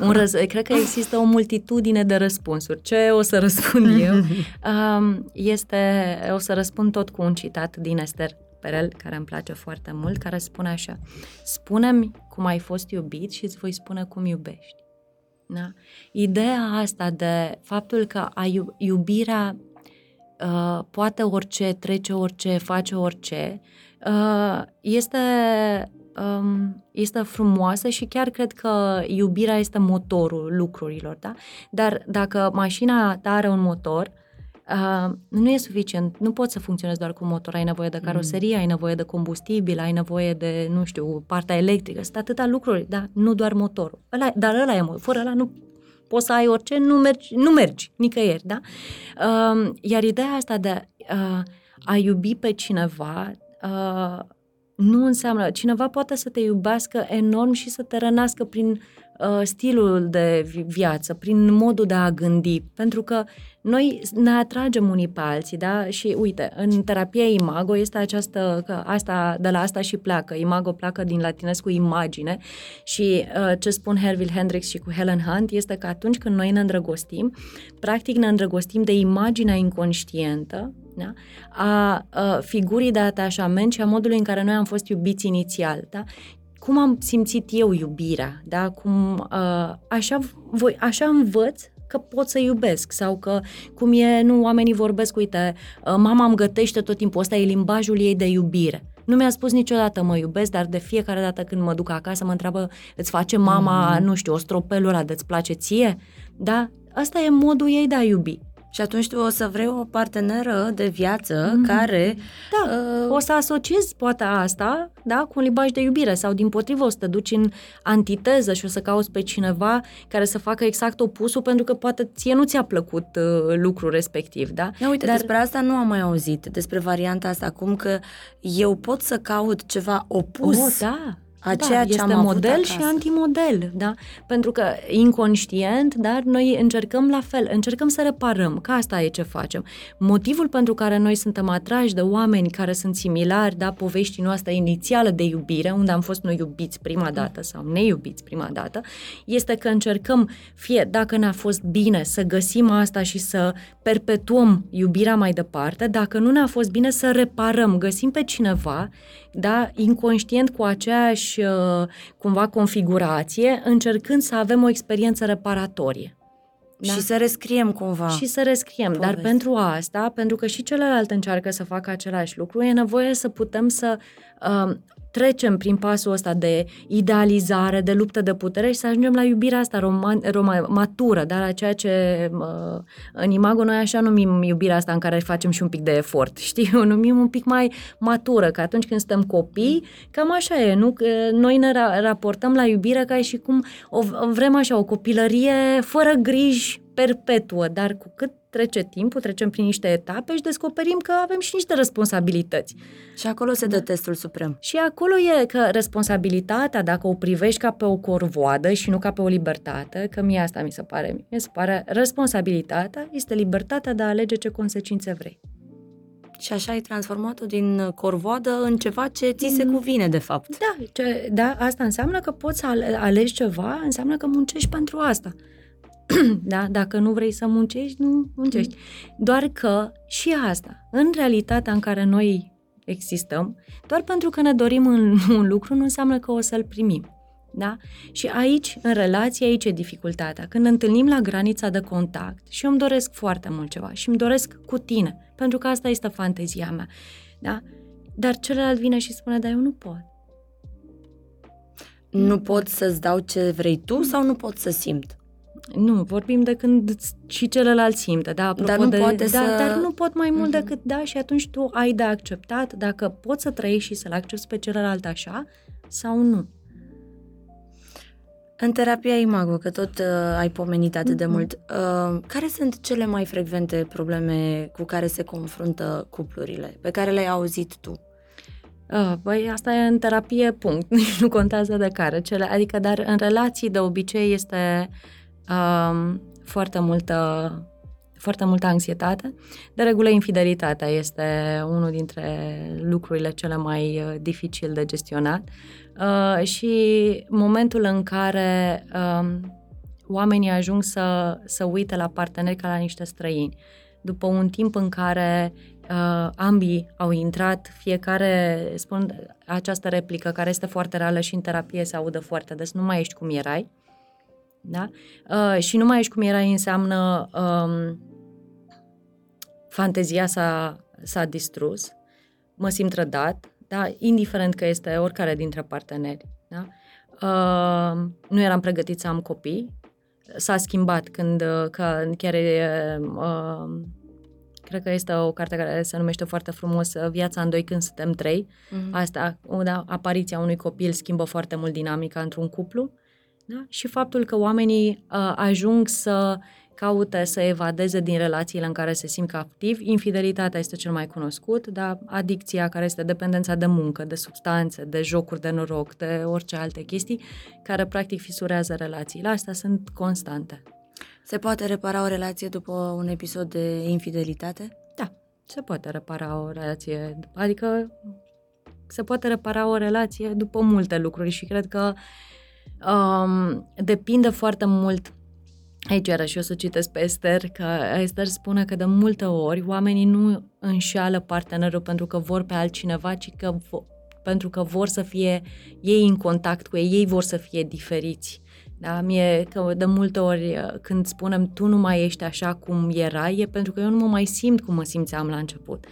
un răz- cred că există o multitudine de răspunsuri. Ce o să răspund eu? Uh, este, o să răspund tot cu un citat din Esther Perel, care îmi place foarte mult, care spune așa. Spune-mi cum ai fost iubit și îți voi spune cum iubești. Da? Ideea asta de faptul că iubirea uh, poate orice, trece orice, face orice, uh, este, um, este frumoasă și chiar cred că iubirea este motorul lucrurilor, da? Dar dacă mașina ta are un motor, Uh, nu e suficient, nu poți să funcționezi doar cu motor, ai nevoie de caroserie, mm. ai nevoie de combustibil, ai nevoie de, nu știu, partea electrică, sunt atâtea lucruri, da, nu doar motorul. Ăla, dar ăla e, fără ăla nu poți să ai orice, nu mergi, nu mergi nicăieri, da? Uh, iar ideea asta de uh, a iubi pe cineva uh, nu înseamnă, cineva poate să te iubească enorm și să te rănească prin uh, stilul de viață, prin modul de a gândi, pentru că noi ne atragem unii pe alții, da? Și uite, în terapia imago este această, că asta, de la asta și pleacă. Imago pleacă din latinesc cu imagine și uh, ce spun Herville Hendrix și cu Helen Hunt este că atunci când noi ne îndrăgostim, practic ne îndrăgostim de imaginea inconștientă da? a, a figurii de atașament și a modului în care noi am fost iubiți inițial. Da? Cum am simțit eu iubirea, da? Cum, a, așa, voi, așa învăț că pot să iubesc sau că cum e, nu, oamenii vorbesc, uite, mama îmi gătește tot timpul, ăsta e limbajul ei de iubire. Nu mi-a spus niciodată mă iubesc, dar de fiecare dată când mă duc acasă mă întreabă, îți face mama, mm. nu știu, o stropelul ăla de-ți place ție? Da? Asta e modul ei de a iubi. Și atunci tu o să vrei o parteneră de viață mm-hmm. care... Da, uh... o să asociezi poate asta, da, cu un limbaj de iubire sau din potrivă o să te duci în antiteză și o să cauți pe cineva care să facă exact opusul pentru că poate ție nu ți-a plăcut uh, lucrul respectiv, da? Da, uite, Dar... despre asta nu am mai auzit, despre varianta asta, cum că eu pot să caut ceva opus. Oh, da, a da, ceea ce este am model avut și antimodel, da? Pentru că inconștient, dar noi încercăm la fel, încercăm să reparăm, că asta e ce facem. Motivul pentru care noi suntem atrași de oameni care sunt similari, da, poveștii noastre inițială de iubire, unde am fost noi iubiți prima dată sau neiubiți prima dată, este că încercăm, fie dacă ne-a fost bine, să găsim asta și să perpetuăm iubirea mai departe, dacă nu ne-a fost bine, să reparăm, găsim pe cineva da, inconștient cu aceeași uh, cumva configurație, încercând să avem o experiență reparatorie. Da? Și să rescriem cumva. Și să rescriem. Povesti. Dar pentru asta, pentru că și celălalt încearcă să facă același lucru, e nevoie să putem să uh, trecem prin pasul ăsta de idealizare, de luptă de putere și să ajungem la iubirea asta roman, rom, matură, dar la ceea ce uh, în Imago noi așa numim iubirea asta în care facem și un pic de efort, știi? O numim un pic mai matură, că atunci când suntem copii, cam așa e, nu? Că noi ne ra- raportăm la iubire ca și cum o, vrem așa, o copilărie fără griji perpetuă, dar cu cât trece timpul, trecem prin niște etape și descoperim că avem și niște responsabilități. Și acolo se dă da. testul suprem. Și acolo e că responsabilitatea, dacă o privești ca pe o corvoadă și nu ca pe o libertate, că mie asta mi se pare, mi se pare responsabilitatea este libertatea de a alege ce consecințe vrei. Și așa ai transformat-o din corvoadă în ceva ce ți se mm. cuvine, de fapt. Da, ce, da, asta înseamnă că poți să alegi ceva, înseamnă că muncești pentru asta. da? Dacă nu vrei să muncești, nu muncești. Doar că și asta, în realitatea în care noi existăm, doar pentru că ne dorim un, un lucru, nu înseamnă că o să-l primim. Da? Și aici, în relație, aici e dificultatea. Când ne întâlnim la granița de contact și eu îmi doresc foarte mult ceva și îmi doresc cu tine, pentru că asta este fantezia mea. Da? Dar celălalt vine și spune, dar eu nu pot. Nu pot să-ți dau ce vrei tu sau nu pot să simt? Nu, vorbim de când și celălalt simte, da, dar nu de, poate da, să... dar nu pot mai mult mm-hmm. decât da și atunci tu ai de acceptat dacă poți să trăiești și să-l accepti pe celălalt așa sau nu. În terapia Imago, că tot uh, ai pomenit atât mm-hmm. de mult, uh, care sunt cele mai frecvente probleme cu care se confruntă cuplurile, pe care le-ai auzit tu? Uh, băi, asta e în terapie, punct. nu contează de care. Cele, adică, dar în relații de obicei este uh, um, foarte multă foarte multă anxietate. De regulă, infidelitatea este unul dintre lucrurile cele mai uh, dificil de gestionat uh, și momentul în care um, oamenii ajung să, să uite la parteneri ca la niște străini. După un timp în care uh, ambii au intrat, fiecare spun această replică care este foarte reală și în terapie se audă foarte des, nu mai ești cum erai, da? Uh, și nu mai ești cum era înseamnă um, fantezia s-a, s-a distrus, mă simt trădat, da? indiferent că este oricare dintre parteneri. Da? Uh, nu eram pregătit să am copii, s-a schimbat când că chiar e, uh, cred că este o carte care se numește foarte frumos Viața în doi când suntem trei. Mm-hmm. Asta, da, apariția unui copil schimbă foarte mult dinamica într-un cuplu da? și faptul că oamenii uh, ajung să caută să evadeze din relațiile în care se simt captiv. Infidelitatea este cel mai cunoscut, dar adicția, care este dependența de muncă, de substanțe, de jocuri de noroc, de orice alte chestii, care practic fisurează relațiile. Astea sunt constante. Se poate repara o relație după un episod de infidelitate? Da, se poate repara o relație, adică se poate repara o relație după multe lucruri și cred că um, depinde foarte mult Aici iarăși eu să citesc pe Esther, că Esther spune că de multe ori oamenii nu înșeală partenerul pentru că vor pe altcineva, ci că vo- pentru că vor să fie ei în contact cu ei, ei vor să fie diferiți. Da, mie că de multe ori când spunem tu nu mai ești așa cum erai, e pentru că eu nu mă mai simt cum mă simțeam la început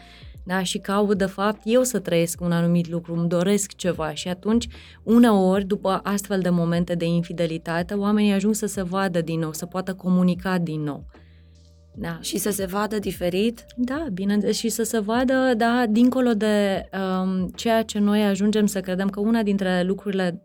da? și caut de fapt eu să trăiesc un anumit lucru, îmi doresc ceva și atunci uneori după astfel de momente de infidelitate oamenii ajung să se vadă din nou, să poată comunica din nou. Da. Și să se vadă diferit? Da, bine, și să se vadă, da, dincolo de um, ceea ce noi ajungem să credem că una dintre lucrurile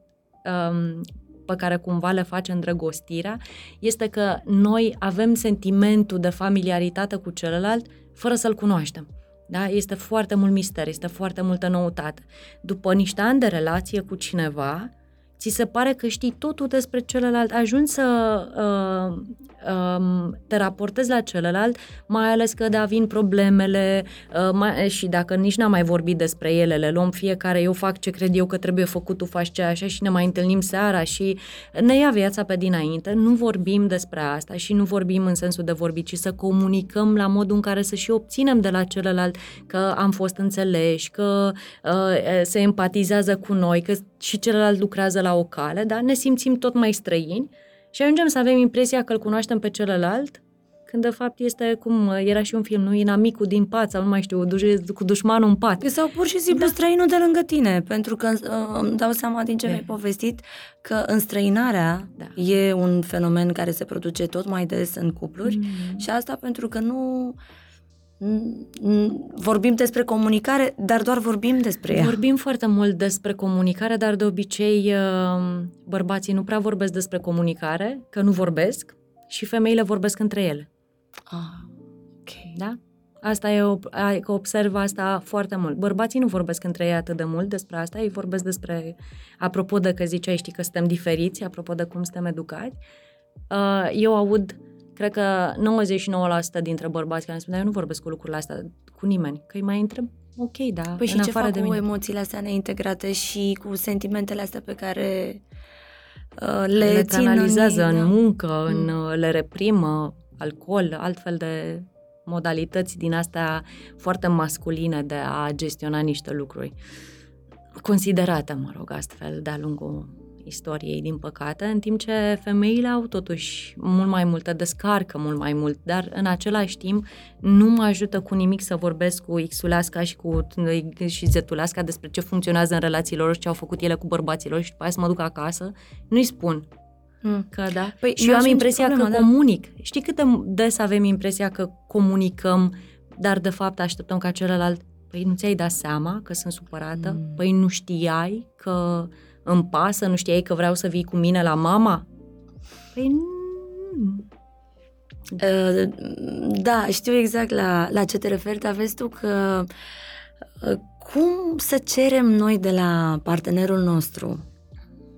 um, pe care cumva le face îndrăgostirea este că noi avem sentimentul de familiaritate cu celălalt fără să-l cunoaștem. Da? Este foarte mult mister, este foarte multă noutate. După niște ani de relație cu cineva, ți se pare că știi totul despre celălalt, ajungi să uh, um, te raportezi la celălalt, mai ales că da, vin problemele uh, mai, și dacă nici n-am mai vorbit despre ele, le luăm fiecare, eu fac ce cred eu că trebuie făcut, tu faci ce așa și ne mai întâlnim seara și ne ia viața pe dinainte, nu vorbim despre asta și nu vorbim în sensul de vorbi, ci să comunicăm la modul în care să și obținem de la celălalt că am fost înțeleși, că uh, se empatizează cu noi, că și celălalt lucrează la o cale, da? ne simțim tot mai străini și ajungem să avem impresia că îl cunoaștem pe celălalt, când de fapt este cum era și un film, nu? Inamicul din pat sau nu mai știu, cu dușmanul în pat. Sau pur și simplu da. străinul de lângă tine, pentru că uh, îmi dau seama din ce mi-ai povestit că înstrăinarea da. e un fenomen care se produce tot mai des în cupluri mm. și asta pentru că nu vorbim despre comunicare, dar doar vorbim despre ea. Vorbim foarte mult despre comunicare, dar de obicei uh, bărbații nu prea vorbesc despre comunicare, că nu vorbesc, și femeile vorbesc între ele. Ah, ok. Da? Asta e, că observ asta foarte mult. Bărbații nu vorbesc între ei atât de mult despre asta, ei vorbesc despre, apropo de că ziceai, știi că suntem diferiți, apropo de cum suntem educați, uh, eu aud Cred că 99% dintre bărbați care îmi spun, eu nu vorbesc cu lucrurile astea cu nimeni, că îi mai întreb, ok, da, Păi și în ce fac de cu mine. emoțiile astea neintegrate și cu sentimentele astea pe care uh, le, le canalizează în, în da. muncă, în, mm. le reprimă, alcool, altfel de modalități din astea foarte masculine de a gestiona niște lucruri considerate, mă rog, astfel de-a lungul istoriei, din păcate, în timp ce femeile au totuși mult mai multă descarcă, mult mai mult, dar în același timp nu mă ajută cu nimic să vorbesc cu Xuleasca și cu și Zetuleasca despre ce funcționează în relațiile lor și ce au făcut ele cu bărbaților și după aia să mă duc acasă, nu-i spun. Mm. Că da. Păi, și eu am impresia problema, că da. comunic. Știi cât de des avem impresia că comunicăm, dar de fapt așteptăm ca celălalt Păi nu ți-ai dat seama că sunt supărată? Mm. Păi nu știai că îmi pasă, nu știai că vreau să vii cu mine la mama? Păi nu. Uh, da, știu exact la, la ce te referi, dar vezi tu că uh, cum să cerem noi de la partenerul nostru,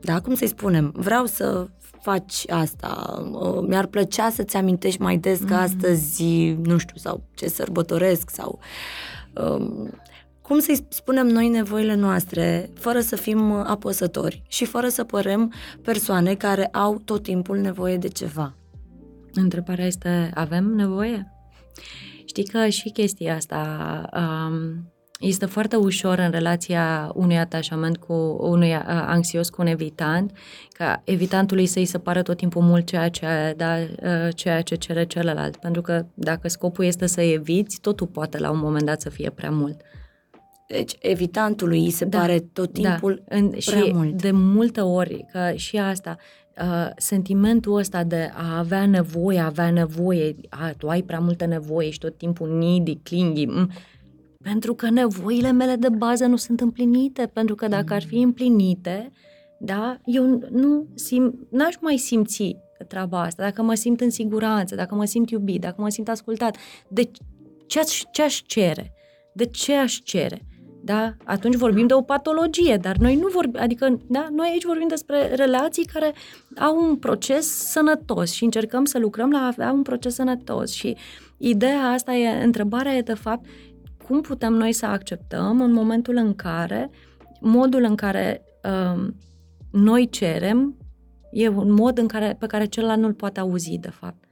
da, cum să-i spunem, vreau să faci asta, uh, mi-ar plăcea să-ți amintești mai des că mm. astăzi, nu știu, sau ce sărbătoresc, sau um, cum să-i spunem noi nevoile noastre fără să fim apăsători și fără să părem persoane care au tot timpul nevoie de ceva? Întrebarea este, avem nevoie? Știi că și chestia asta um, este foarte ușor în relația unui atașament cu unui anxios cu un evitant, ca evitantului să-i se pară tot timpul mult ceea ce, da, ceea ce cere celălalt. Pentru că dacă scopul este să eviți, totul poate la un moment dat să fie prea mult. Deci evitantului îi se da, pare tot da. timpul da. în, prea și mult. de multe ori, că și asta, uh, sentimentul ăsta de a avea nevoie, a avea nevoie, a, tu ai prea multe nevoie și tot timpul needy, clingy, m- pentru că nevoile mele de bază nu sunt împlinite, pentru că dacă ar fi împlinite, da, eu nu sim, n-aș mai simți treaba asta, dacă mă simt în siguranță, dacă mă simt iubit, dacă mă simt ascultat, de ce, ce aș cere? De ce aș cere? Da? Atunci vorbim de o patologie, dar noi nu vorbim, adică da? noi aici vorbim despre relații care au un proces sănătos și încercăm să lucrăm la a avea un proces sănătos și ideea asta e, întrebarea e de fapt, cum putem noi să acceptăm în momentul în care modul în care um, noi cerem e un mod în care, pe care celălalt nu-l poate auzi, de fapt.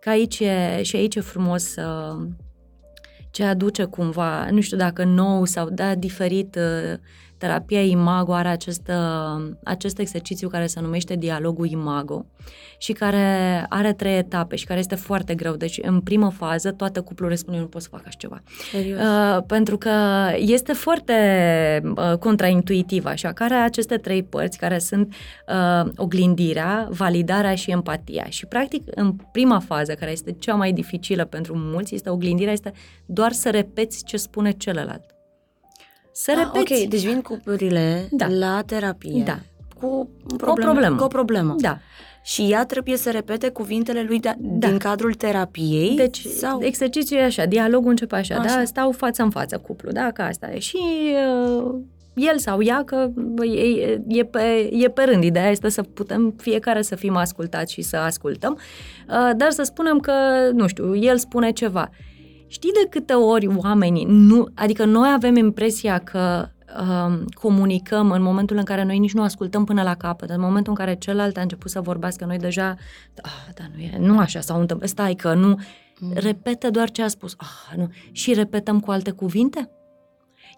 Că aici e, și aici e frumos să, uh, ce aduce cumva, nu știu dacă nou sau da, diferit uh, terapia Imago are acest, uh, acest exercițiu care se numește dialogul Imago și care are trei etape și care este foarte greu. Deci, în primă fază, toată cuplul răspunde, nu pot să fac așa ceva. Uh, pentru că este foarte uh, contraintuitiv, așa, care are aceste trei părți, care sunt uh, oglindirea, validarea și empatia. Și, practic, în prima fază, care este cea mai dificilă pentru mulți, este oglindirea, este doar să repeți ce spune celălalt. Să ah, repeți. Ok, deci vin cuplurile da. la terapie da. cu, un problem, o problemă. cu o problemă. Da. Și ea trebuie să repete cuvintele lui de, da. din cadrul terapiei? Deci, sau... exercițiul e așa, dialogul începe așa, așa. da? Stau față în față cuplu, da? Ca asta e. Și uh, el sau ea, că e, e, pe, e pe rând. Ideea este să putem fiecare să fim ascultați și să ascultăm, uh, dar să spunem că, nu știu, el spune ceva. Știi de câte ori oamenii nu, adică noi avem impresia că uh, comunicăm în momentul în care noi nici nu ascultăm până la capăt, în momentul în care celălalt a început să vorbească, noi deja, ah, da, nu e, nu așa s-au întâmplat, stai că nu, mm. repetă doar ce a spus, ah, nu, și repetăm cu alte cuvinte?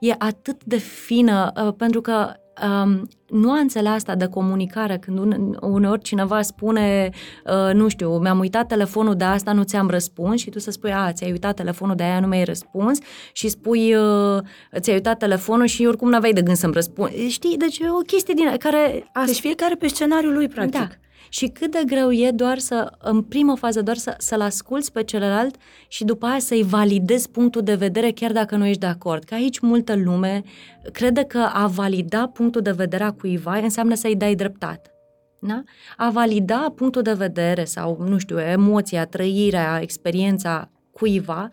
E atât de fină, uh, pentru că um, nuanțele asta de comunicare, când une, uneori cineva spune, uh, nu știu, mi-am uitat telefonul de asta, nu ți-am răspuns și tu să spui, a, ți-ai uitat telefonul de aia, nu mi-ai răspuns și spui, uh, ți-ai uitat telefonul și oricum n-aveai de gând să-mi răspunzi. Știi? Deci e o chestie din care... Deci fiecare pe scenariul lui, practic. Da și cât de greu e doar să, în primă fază, doar să, să-l asculți pe celălalt și după aia să-i validezi punctul de vedere chiar dacă nu ești de acord. Că aici multă lume crede că a valida punctul de vedere a cuiva înseamnă să-i dai dreptate. Da? A valida punctul de vedere sau, nu știu, emoția, trăirea, experiența cuiva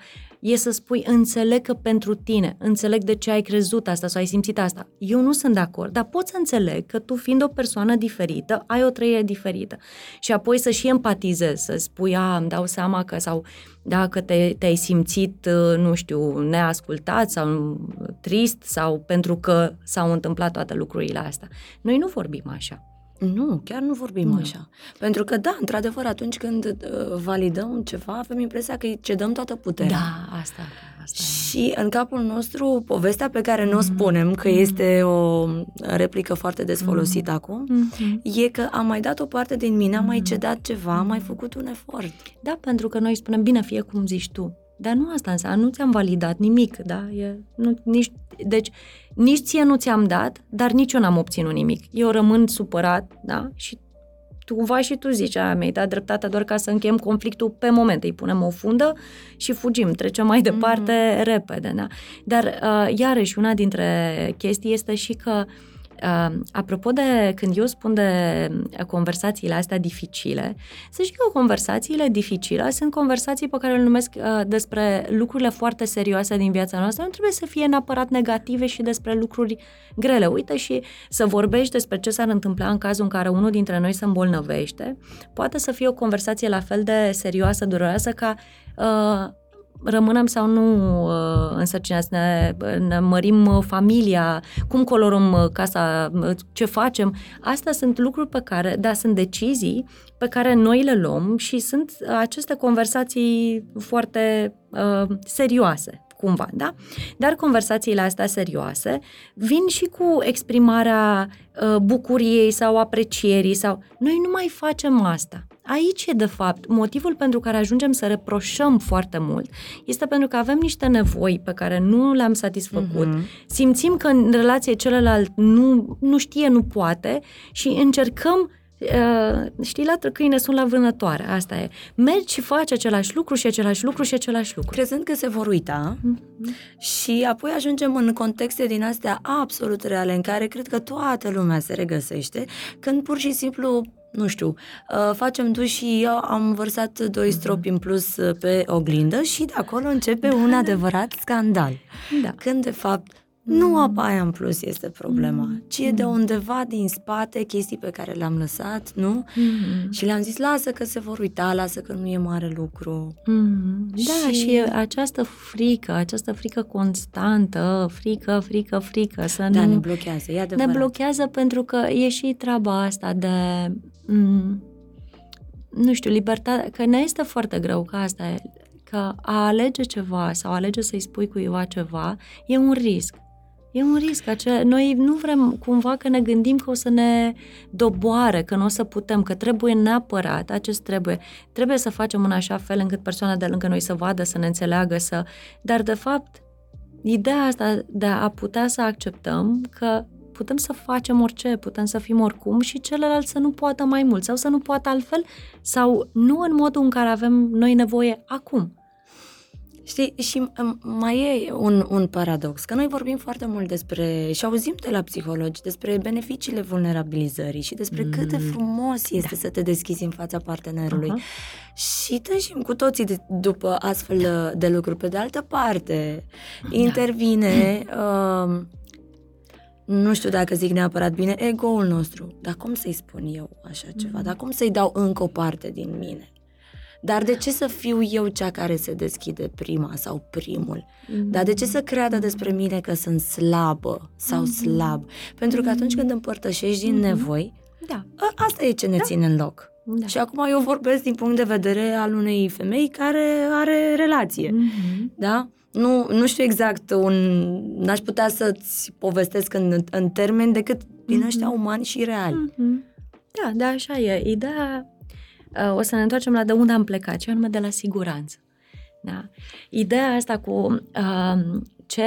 e să spui, înțeleg că pentru tine, înțeleg de ce ai crezut asta sau ai simțit asta. Eu nu sunt de acord, dar pot să înțeleg că tu, fiind o persoană diferită, ai o trăire diferită. Și apoi să și empatizezi, să spui, a, îmi dau seama că sau dacă te, te-ai simțit, nu știu, neascultat sau trist sau pentru că s-au întâmplat toate lucrurile astea. Noi nu vorbim așa. Nu, chiar nu vorbim nu. așa. Pentru că, da, într-adevăr, atunci când uh, validăm ceva, avem impresia că îi cedăm toată puterea. Da, asta. asta și în capul nostru, povestea pe care nu o mm-hmm. spunem, că mm-hmm. este o replică foarte des folosită mm-hmm. acum, mm-hmm. e că am mai dat o parte din mine, am mai cedat ceva, am mai făcut un efort. Da, pentru că noi spunem, bine, fie cum zici tu. Dar nu asta înseamnă, nu ți-am validat nimic, da? E, nu, nici, deci, nici ție nu ți-am dat, dar nici eu n-am obținut nimic. Eu rămân supărat, da? Și tu cumva și tu zici, a, mi-ai dat dreptatea doar ca să încheiem conflictul pe moment, îi punem o fundă și fugim, trecem mai departe mm-hmm. repede, da? Dar, uh, iarăși, una dintre chestii este și că uh, Uh, apropo de când eu spun de conversațiile astea dificile, să știi că conversațiile dificile sunt conversații pe care le numesc uh, despre lucrurile foarte serioase din viața noastră. Nu trebuie să fie neapărat negative și despre lucruri grele. Uite și să vorbești despre ce s-ar întâmpla în cazul în care unul dintre noi se îmbolnăvește, poate să fie o conversație la fel de serioasă, dureroasă ca uh, rămânem sau nu uh, însărcinați, ne, ne mărim uh, familia, cum colorăm uh, casa, ce facem. Astea sunt lucruri pe care, da, sunt decizii pe care noi le luăm și sunt aceste conversații foarte uh, serioase cumva, da? Dar conversațiile astea serioase vin și cu exprimarea uh, bucuriei sau aprecierii sau... Noi nu mai facem asta. Aici e, de fapt, motivul pentru care ajungem să reproșăm foarte mult. Este pentru că avem niște nevoi pe care nu le-am satisfăcut, uh-huh. simțim că în relație celălalt nu, nu știe, nu poate și încercăm Uh, știi, la câine sunt la vânătoare, asta e. Mergi și faci același lucru și același lucru și același lucru. Crezând că se vor uita mm-hmm. și apoi ajungem în contexte din astea absolut reale în care cred că toată lumea se regăsește, când pur și simplu nu știu, uh, facem duș și eu am vărsat doi mhm. stropi în plus uh, pe oglindă și de acolo începe da, un da. adevărat scandal. Da. Când de fapt nu mm. apa aia în plus este problema, mm. ci e de mm. undeva din spate chestii pe care le-am lăsat, nu? Mm. Și le-am zis, lasă că se vor uita, lasă că nu e mare lucru. Mm. Da, și... și această frică, această frică constantă, frică, frică, frică, să da, nu... ne blochează, e adevărat. Ne blochează pentru că e și treaba asta de... Mm, nu știu, libertate, că ne este foarte greu, că asta e, că a alege ceva sau a alege să-i spui cuiva ceva e un risc. E un risc. Acela, noi nu vrem cumva că ne gândim că o să ne doboare, că nu o să putem, că trebuie neapărat, acest trebuie, trebuie să facem în așa fel încât persoana de lângă noi să vadă, să ne înțeleagă, să... Dar, de fapt, ideea asta de a putea să acceptăm că putem să facem orice, putem să fim oricum și celălalt să nu poată mai mult sau să nu poată altfel sau nu în modul în care avem noi nevoie acum. Știi, și mai e un, un paradox, că noi vorbim foarte mult despre, și auzim de la psihologi, despre beneficiile vulnerabilizării și despre mm. cât de frumos este da. să te deschizi în fața partenerului. Uh-huh. Și tășim cu toții de, după astfel de lucruri. Pe de altă parte, da. intervine... Uh, nu știu dacă zic neapărat bine, ego-ul nostru. Dar cum să-i spun eu așa ceva? Mm. Dar cum să-i dau încă o parte din mine? Dar de ce să fiu eu cea care se deschide prima sau primul? Mm-hmm. Dar de ce să creadă despre mine că sunt slabă sau mm-hmm. slab? Pentru că atunci când împărtășești din mm-hmm. nevoi, da. A, asta e ce ne da. ține în loc. Da. Și acum eu vorbesc din punct de vedere al unei femei care are relație. Mm-hmm. Da? Nu, nu știu exact, un, n-aș putea să-ți povestesc în, în termeni decât din mm-hmm. ăștia umani și reali. Mm-hmm. Da, da, așa e. Ideea o să ne întoarcem la de unde am plecat, ce anume de la siguranță. Da? Ideea asta cu uh, ce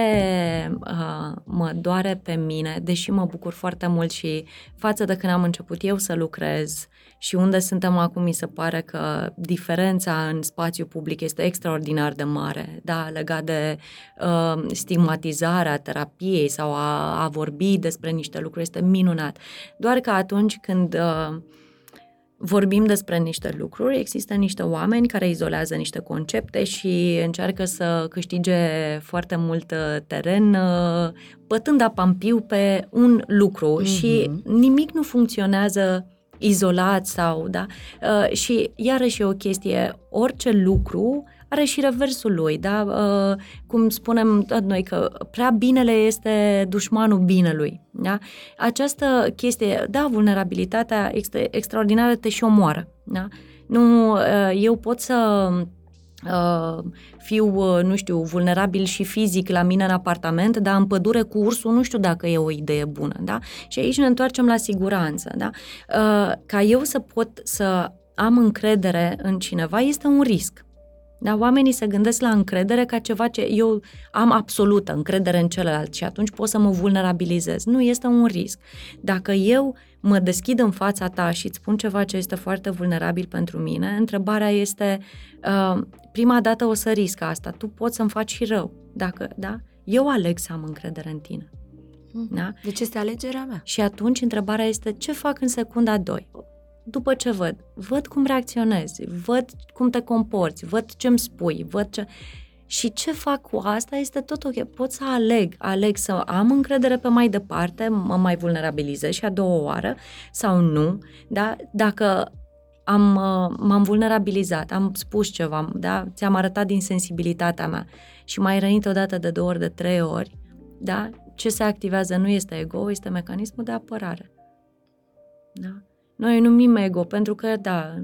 uh, mă doare pe mine, deși mă bucur foarte mult și față de când am început eu să lucrez și unde suntem acum, mi se pare că diferența în spațiu public este extraordinar de mare, da, legat de uh, stigmatizarea terapiei sau a, a vorbi despre niște lucruri, este minunat. Doar că atunci când uh, vorbim despre niște lucruri, există niște oameni care izolează niște concepte și încearcă să câștige foarte mult uh, teren uh, bătând apampiu pe un lucru mm-hmm. și nimic nu funcționează izolat sau, da? Uh, și iarăși e o chestie, orice lucru are și reversul lui, da? Uh, cum spunem noi că prea binele este dușmanul binelui, da? Această chestie, da, vulnerabilitatea este extraordinară te și omoară, da? Nu, uh, eu pot să Uh, fiu, uh, nu știu, vulnerabil și fizic la mine în apartament, dar în pădure cu ursul nu știu dacă e o idee bună, da? Și aici ne întoarcem la siguranță, da? Uh, ca eu să pot să am încredere în cineva este un risc. Da, oamenii se gândesc la încredere ca ceva ce eu am absolută încredere în celălalt și atunci pot să mă vulnerabilizez. Nu, este un risc. Dacă eu mă deschid în fața ta și îți spun ceva ce este foarte vulnerabil pentru mine, întrebarea este, uh, prima dată o să risc asta, tu poți să-mi faci și rău. Dacă, da? Eu aleg să am încredere în tine. Mm. Da? Deci este alegerea mea. Și atunci întrebarea este ce fac în secunda 2? după ce văd, văd cum reacționezi, văd cum te comporți, văd ce-mi spui, văd ce... Și ce fac cu asta este tot ok. Pot să aleg, aleg să am încredere pe mai departe, mă mai vulnerabilizez și a doua oară sau nu, da? Dacă am, m-am vulnerabilizat, am spus ceva, da? ți-am arătat din sensibilitatea mea și mai rănit odată de două ori, de trei ori, da? ce se activează nu este ego, este mecanismul de apărare. Da? Noi numim ego pentru că, da,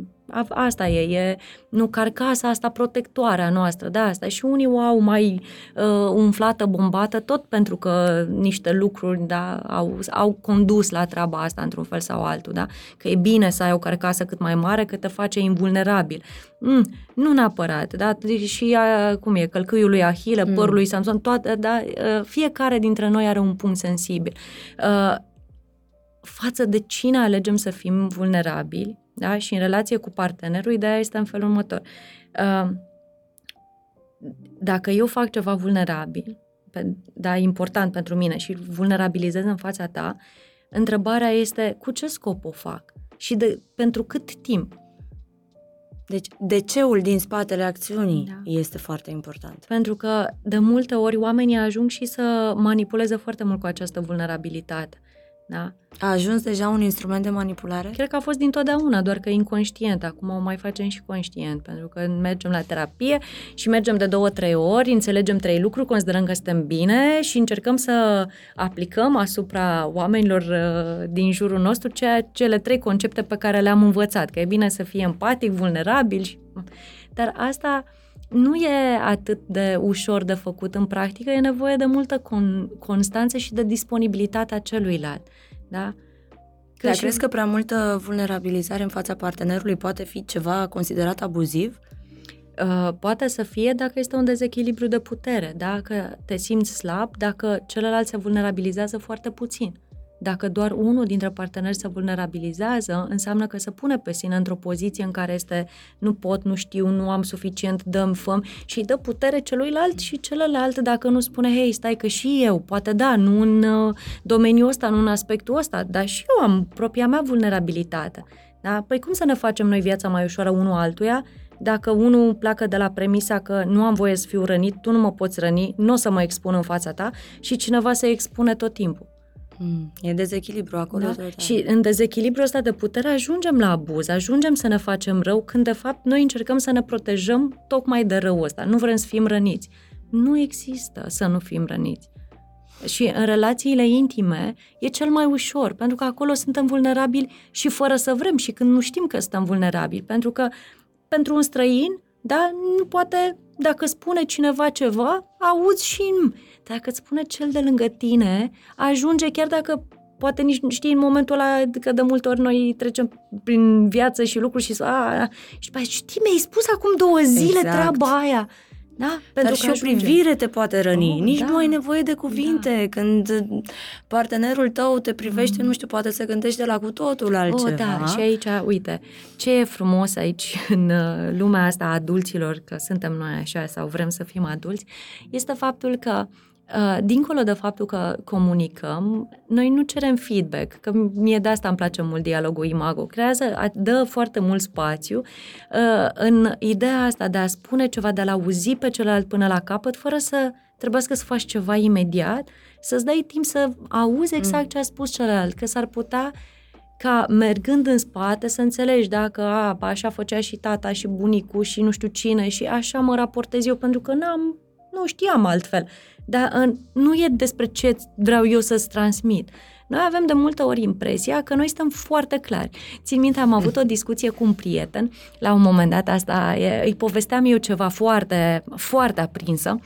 asta e, e nu carcasa asta protectoare a noastră, da, asta. Și unii o au mai uh, umflată, bombată, tot pentru că niște lucruri, da, au, au condus la treaba asta într-un fel sau altul, da, că e bine să ai o carcasă cât mai mare, că te face invulnerabil. Mm, nu neapărat, da, și a, cum e, călcâiul lui Ahile, mm. părul lui Samson, toate, da, uh, fiecare dintre noi are un punct sensibil. Uh, față de cine alegem să fim vulnerabili, da? și în relație cu partenerul, ideea este în felul următor. Uh, dacă eu fac ceva vulnerabil, da, important pentru mine și vulnerabilizez în fața ta, întrebarea este cu ce scop o fac? și de, pentru cât timp. Deci, de ceul din spatele acțiunii da. este foarte important. Pentru că, de multe ori, oamenii ajung și să manipuleze foarte mult cu această vulnerabilitate. Da? A ajuns deja un instrument de manipulare? Cred că a fost dintotdeauna, doar că inconștient. Acum o mai facem și conștient, pentru că mergem la terapie și mergem de două, trei ori, înțelegem trei lucruri, considerăm că suntem bine și încercăm să aplicăm asupra oamenilor uh, din jurul nostru ceea, cele trei concepte pe care le-am învățat, că e bine să fie empatic, vulnerabil și... Dar asta nu e atât de ușor de făcut în practică, e nevoie de multă con- constanță și de disponibilitatea celuilalt. Da? Că Dar și... crezi că prea multă vulnerabilizare în fața partenerului poate fi ceva considerat abuziv? Uh, poate să fie dacă este un dezechilibru de putere, dacă te simți slab, dacă celălalt se vulnerabilizează foarte puțin. Dacă doar unul dintre parteneri se vulnerabilizează, înseamnă că se pune pe sine într-o poziție în care este nu pot, nu știu, nu am suficient, dăm făm și îi dă putere celuilalt și celălalt dacă nu spune, hei, stai că și eu, poate da, nu în uh, domeniul ăsta, nu în aspectul ăsta, dar și eu am propria mea vulnerabilitate. Da? Păi cum să ne facem noi viața mai ușoară unul altuia dacă unul pleacă de la premisa că nu am voie să fiu rănit, tu nu mă poți răni, nu o să mă expun în fața ta și cineva se expune tot timpul. Mm, e dezechilibru acolo. Da? Tot, Și în dezechilibru ăsta de putere ajungem la abuz, ajungem să ne facem rău, când de fapt noi încercăm să ne protejăm tocmai de rău ăsta. Nu vrem să fim răniți. Nu există să nu fim răniți. Și în relațiile intime e cel mai ușor, pentru că acolo suntem vulnerabili și fără să vrem și când nu știm că suntem vulnerabili. Pentru că pentru un străin, da, nu poate, dacă spune cineva ceva, auzi și dacă îți spune cel de lângă tine, ajunge chiar dacă poate nici nu știi în momentul ăla că de multe ori noi trecem prin viață și lucruri și a, și după știi, mi-ai spus acum două zile exact. treaba aia. Da? Pentru Dar că și o privire te poate răni. Oh, Nici da. nu ai nevoie de cuvinte. Da. Când partenerul tău te privește, mm. nu știu, poate se gândește la cu totul altceva. Oh, da. Și aici, uite, ce e frumos aici în uh, lumea asta a adulților, că suntem noi așa sau vrem să fim adulți, este faptul că Uh, dincolo de faptul că comunicăm, noi nu cerem feedback, că mie de asta îmi place mult dialogul imago. Creează, dă foarte mult spațiu uh, în ideea asta de a spune ceva, de a-l auzi pe celălalt până la capăt, fără să trebuiască să faci ceva imediat, să-ți dai timp să auzi exact mm. ce a spus celălalt, că s-ar putea ca mergând în spate să înțelegi dacă a, așa făcea și tata și bunicul și nu știu cine și așa mă raportez eu pentru că n-am, nu știam altfel. Dar în, nu e despre ce vreau eu să-ți transmit. Noi avem de multe ori impresia că noi suntem foarte clari. Țin minte, am avut o discuție cu un prieten, la un moment dat asta, e, îi povesteam eu ceva foarte, foarte aprinsă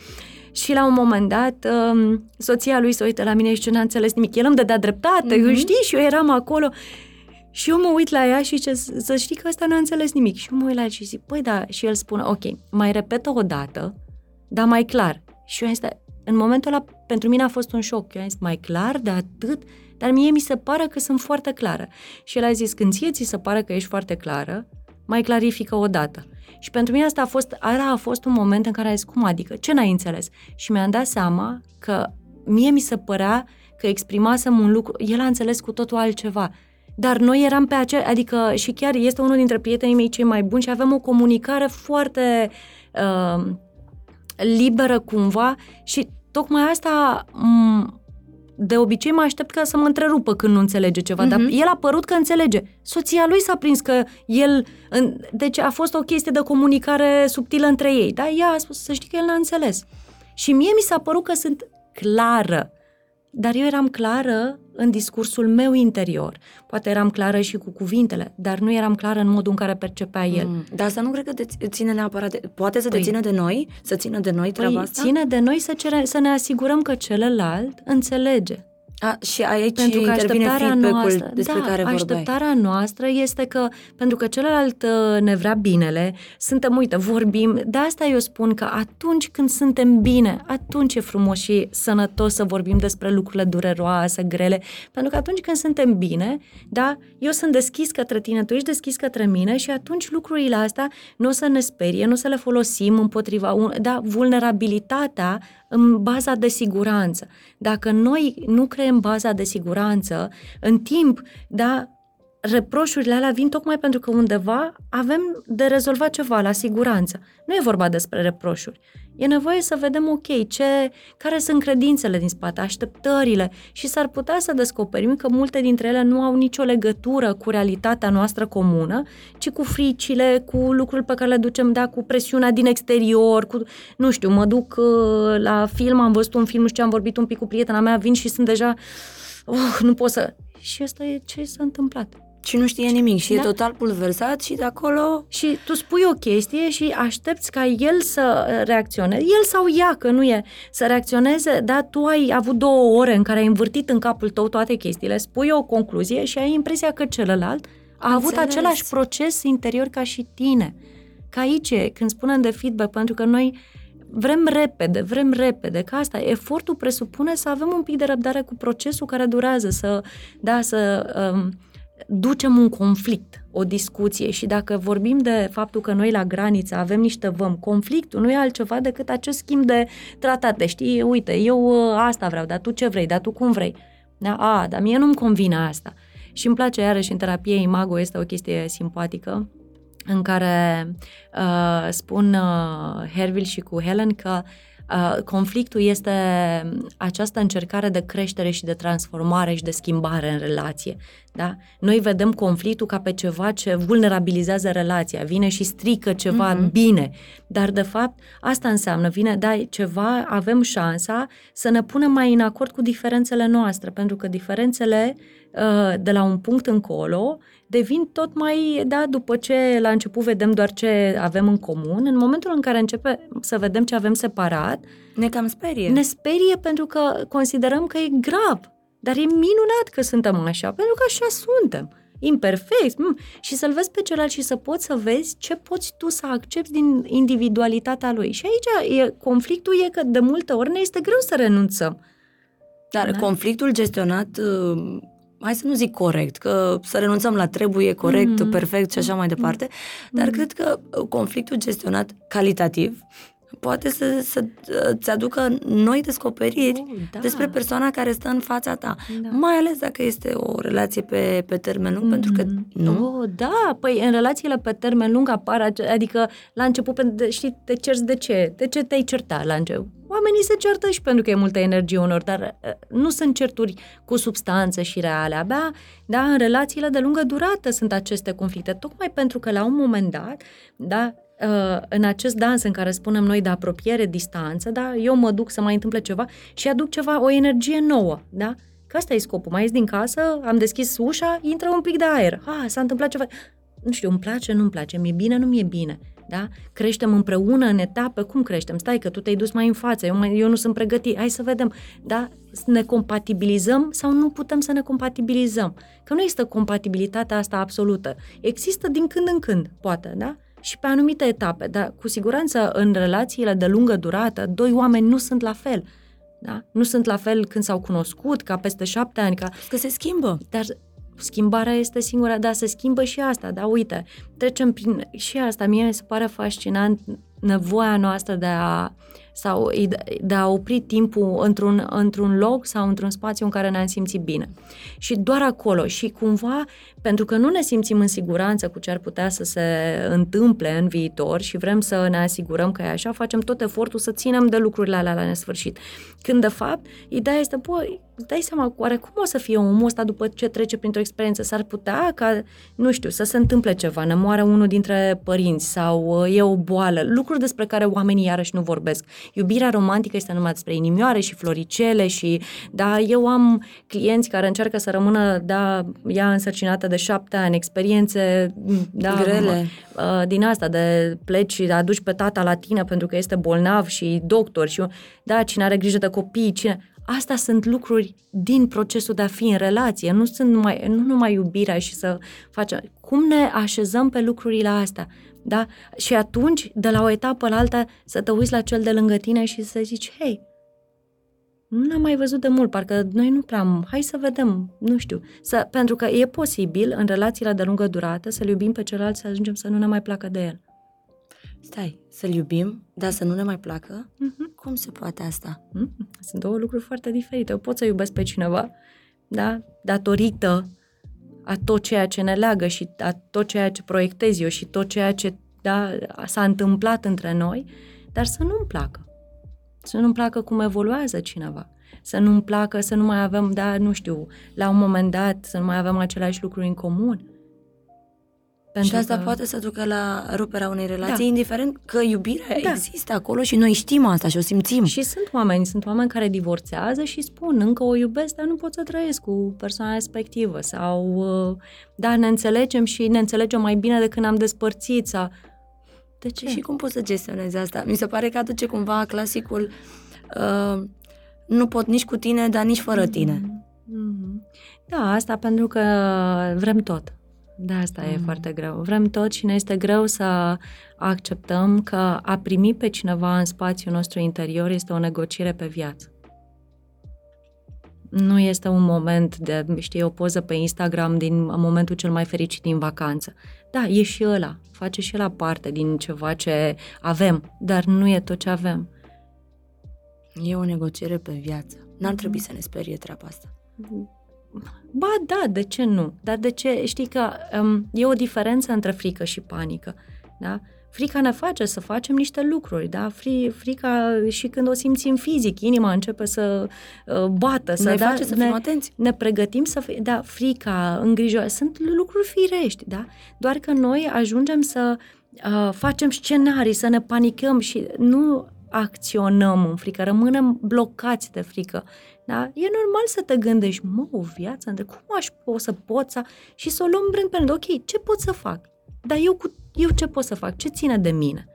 și la un moment dat um, soția lui se uită la mine și ce n-a înțeles nimic. El îmi dădea dreptate, mm-hmm. știi? Și eu eram acolo și eu mă uit la ea și ce, să știi că ăsta n-a înțeles nimic. Și eu mă uit la ea și zic, păi da, și el spune, ok, mai repetă o dată, dar mai clar. Și eu este, în momentul ăla, pentru mine a fost un șoc. Eu am zis, mai clar de atât? Dar mie mi se pare că sunt foarte clară. Și el a zis, când ție ți se pare că ești foarte clară, mai clarifică o dată. Și pentru mine asta a fost, ăla a fost un moment în care a zis, cum adică? Ce n-ai înțeles? Și mi-am dat seama că mie mi se părea că exprimasem un lucru, el a înțeles cu totul altceva. Dar noi eram pe acea, adică și chiar este unul dintre prietenii mei cei mai buni și avem o comunicare foarte uh, liberă cumva și tocmai asta de obicei mă aștept ca să mă întrerupă când nu înțelege ceva, uh-huh. dar mhm. el a părut că înțelege. Soția lui s-a prins că el... Deci a fost o chestie de comunicare subtilă între ei, dar ea a spus să știi că el n-a înțeles. Și mie mi s-a părut că sunt clară. Dar eu eram clară în discursul meu interior. Poate eram clară și cu cuvintele, dar nu eram clară în modul în care percepea el. Mm, dar asta nu cred că te ține neapărat de... Poate să păi, te țină de noi? Să țină de noi treaba păi, asta? ține de noi să, cere, să ne asigurăm că celălalt înțelege. A, și aici pentru că intervine noastră, despre da, care vorbeai. așteptarea noastră este că, pentru că celălalt uh, ne vrea binele, suntem, uite, vorbim, de asta eu spun că atunci când suntem bine, atunci e frumos și sănătos să vorbim despre lucrurile dureroase, grele, pentru că atunci când suntem bine, da, eu sunt deschis către tine, tu ești deschis către mine și atunci lucrurile astea nu o să ne sperie, nu o să le folosim împotriva, un, da, vulnerabilitatea în baza de siguranță. Dacă noi nu creăm baza de siguranță, în timp, da, reproșurile alea vin tocmai pentru că undeva avem de rezolvat ceva la siguranță. Nu e vorba despre reproșuri. E nevoie să vedem, ok, ce, care sunt credințele din spate, așteptările și s-ar putea să descoperim că multe dintre ele nu au nicio legătură cu realitatea noastră comună, ci cu fricile, cu lucruri pe care le ducem, da, cu presiunea din exterior, cu, nu știu, mă duc uh, la film, am văzut un film, nu știu ce, am vorbit un pic cu prietena mea, vin și sunt deja, uh, nu pot să... Și asta e ce s-a întâmplat. Și nu știe nimic și da? e total pulversat și de acolo... Și tu spui o chestie și aștepți ca el să reacționeze, el sau ea, că nu e, să reacționeze, dar tu ai avut două ore în care ai învârtit în capul tău toate chestiile, spui o concluzie și ai impresia că celălalt a avut același proces interior ca și tine. Ca aici, când spunem de feedback, pentru că noi vrem repede, vrem repede, că asta, efortul presupune să avem un pic de răbdare cu procesul care durează, să, da, să um, ducem un conflict, o discuție și dacă vorbim de faptul că noi la graniță avem niște văm, conflictul nu e altceva decât acest schimb de tratate, știi, uite, eu uh, asta vreau, dar tu ce vrei, dar tu cum vrei. Da? A, dar mie nu-mi convine asta. Și îmi place iarăși în terapie imago, este o chestie simpatică, în care uh, spun uh, Hervil și cu Helen că Uh, conflictul este această încercare de creștere și de transformare și de schimbare în relație. Da? Noi vedem conflictul ca pe ceva ce vulnerabilizează relația, vine și strică ceva mm-hmm. bine, dar de fapt asta înseamnă, vine, da, ceva, avem șansa să ne punem mai în acord cu diferențele noastre, pentru că diferențele uh, de la un punct încolo devin tot mai, da, după ce la început vedem doar ce avem în comun, în momentul în care începe să vedem ce avem separat, ne cam sperie. Ne sperie pentru că considerăm că e grav. Dar e minunat că suntem așa, pentru că așa suntem. Imperfect. Mm. Și să-l vezi pe celălalt și să poți să vezi ce poți tu să accepti din individualitatea lui. Și aici e, conflictul e că de multe ori ne este greu să renunțăm. Dar da? conflictul gestionat uh hai să nu zic corect, că să renunțăm la trebuie corect, mm-hmm. perfect și așa mai departe, mm-hmm. dar cred că conflictul gestionat calitativ poate să, să ți aducă noi descoperiri oh, da. despre persoana care stă în fața ta. Da. Mai ales dacă este o relație pe, pe termen lung, mm-hmm. pentru că nu. Oh, da, păi în relațiile pe termen lung apar, adică la început, știi, te cerți de ce? De ce te-ai certat la început? Oamenii se certă și pentru că e multă energie unor, dar nu sunt certuri cu substanță și reale. Abia, da, în relațiile de lungă durată sunt aceste conflicte, tocmai pentru că la un moment dat, da, Uh, în acest dans în care spunem noi de apropiere, distanță, da, eu mă duc să mai întâmple ceva și aduc ceva, o energie nouă, da? Că asta e scopul. Mai ies din casă, am deschis ușa, intră un pic de aer. Ah, s-a întâmplat ceva. Nu știu, îmi place, nu-mi place, mi-e bine, nu mi-e bine. Da? Creștem împreună în etape, cum creștem? Stai că tu te-ai dus mai în față, eu, mai, eu nu sunt pregătit, hai să vedem. Da? Ne compatibilizăm sau nu putem să ne compatibilizăm? Că nu există compatibilitatea asta absolută. Există din când în când, poate, da? Și pe anumite etape, dar cu siguranță în relațiile de lungă durată, doi oameni nu sunt la fel. Da? Nu sunt la fel când s-au cunoscut, ca peste șapte ani. Ca... Că se schimbă. Dar schimbarea este singura, dar se schimbă și asta, da, uite, trecem prin și asta, mie mi se pare fascinant nevoia noastră de a sau de a opri timpul într-un, într-un loc sau într-un spațiu în care ne-am simțit bine. Și doar acolo. Și cumva, pentru că nu ne simțim în siguranță cu ce ar putea să se întâmple în viitor și vrem să ne asigurăm că e așa, facem tot efortul să ținem de lucrurile alea la nesfârșit. Când, de fapt, ideea este, băi, dai seama, oare cum o să fie omul ăsta după ce trece printr-o experiență? S-ar putea ca, nu știu, să se întâmple ceva, ne moare unul dintre părinți sau uh, e o boală, lucruri despre care oamenii iarăși nu vorbesc. Iubirea romantică este numai despre inimioare și floricele și, da, eu am clienți care încearcă să rămână, da, ea însărcinată de șapte ani, experiențe, da, grele. Uh, din asta, de pleci și aduci pe tata la tine pentru că este bolnav și doctor și, da, cine are grijă de copii, cine Asta sunt lucruri din procesul de a fi în relație, nu sunt numai, nu numai iubirea și să facem. Cum ne așezăm pe lucrurile astea? Da? Și atunci, de la o etapă la alta, să te uiți la cel de lângă tine și să zici, hei, nu ne-am mai văzut de mult, parcă noi nu prea am, hai să vedem, nu știu. Să, pentru că e posibil, în relațiile de lungă durată, să-l iubim pe celălalt, să ajungem să nu ne mai placă de el. Stai, să-l iubim, dar să nu ne mai placă? Mm-hmm. Cum se poate asta? Mm-hmm. Sunt două lucruri foarte diferite. Eu pot să iubesc pe cineva, da, datorită a tot ceea ce ne leagă și a tot ceea ce proiectez eu și tot ceea ce da, s-a întâmplat între noi, dar să nu-mi placă. Să nu-mi placă cum evoluează cineva. Să nu-mi placă să nu mai avem, da, nu știu, la un moment dat să nu mai avem aceleași lucruri în comun. Pentru și asta că... poate să ducă la ruperea unei relații, da. indiferent că iubirea Da. există acolo și noi știm asta și o simțim. Și sunt oameni, sunt oameni care divorțează și spun încă o iubesc, dar nu pot să trăiesc cu persoana respectivă sau uh, da, ne înțelegem și ne înțelegem mai bine decât ne-am despărțit sau de ce? Și cum poți să gestionezi asta? Mi se pare că aduce cumva clasicul uh, nu pot nici cu tine, dar nici fără tine. Mm-hmm. Da, asta pentru că vrem tot. Da, asta mm. e foarte greu. Vrem tot și ne este greu să acceptăm că a primi pe cineva în spațiul nostru interior este o negociere pe viață. Nu este un moment de, știi, o poză pe Instagram din momentul cel mai fericit din vacanță. Da, e și ăla, face și ăla parte din ceva ce avem, dar nu e tot ce avem. E o negociere pe viață. N-ar trebui să ne sperie treaba asta. Ba da, de ce nu? Dar de ce? Știi că um, e o diferență între frică și panică. Da? Frica ne face să facem niște lucruri, da? Fri, frica și când o simțim fizic, inima începe să uh, bată, să, ne da, face să ne, fim atenți. ne pregătim să fim, da, frica, îngrijorare, sunt lucruri firești, da? Doar că noi ajungem să uh, facem scenarii, să ne panicăm și nu acționăm în frică, rămânem blocați de frică. Da? E normal să te gândești, mă, o viață, între cum aș o să pot să... Și să o luăm rând pe rând. Ok, ce pot să fac? Dar eu, cu, eu ce pot să fac? Ce ține de mine?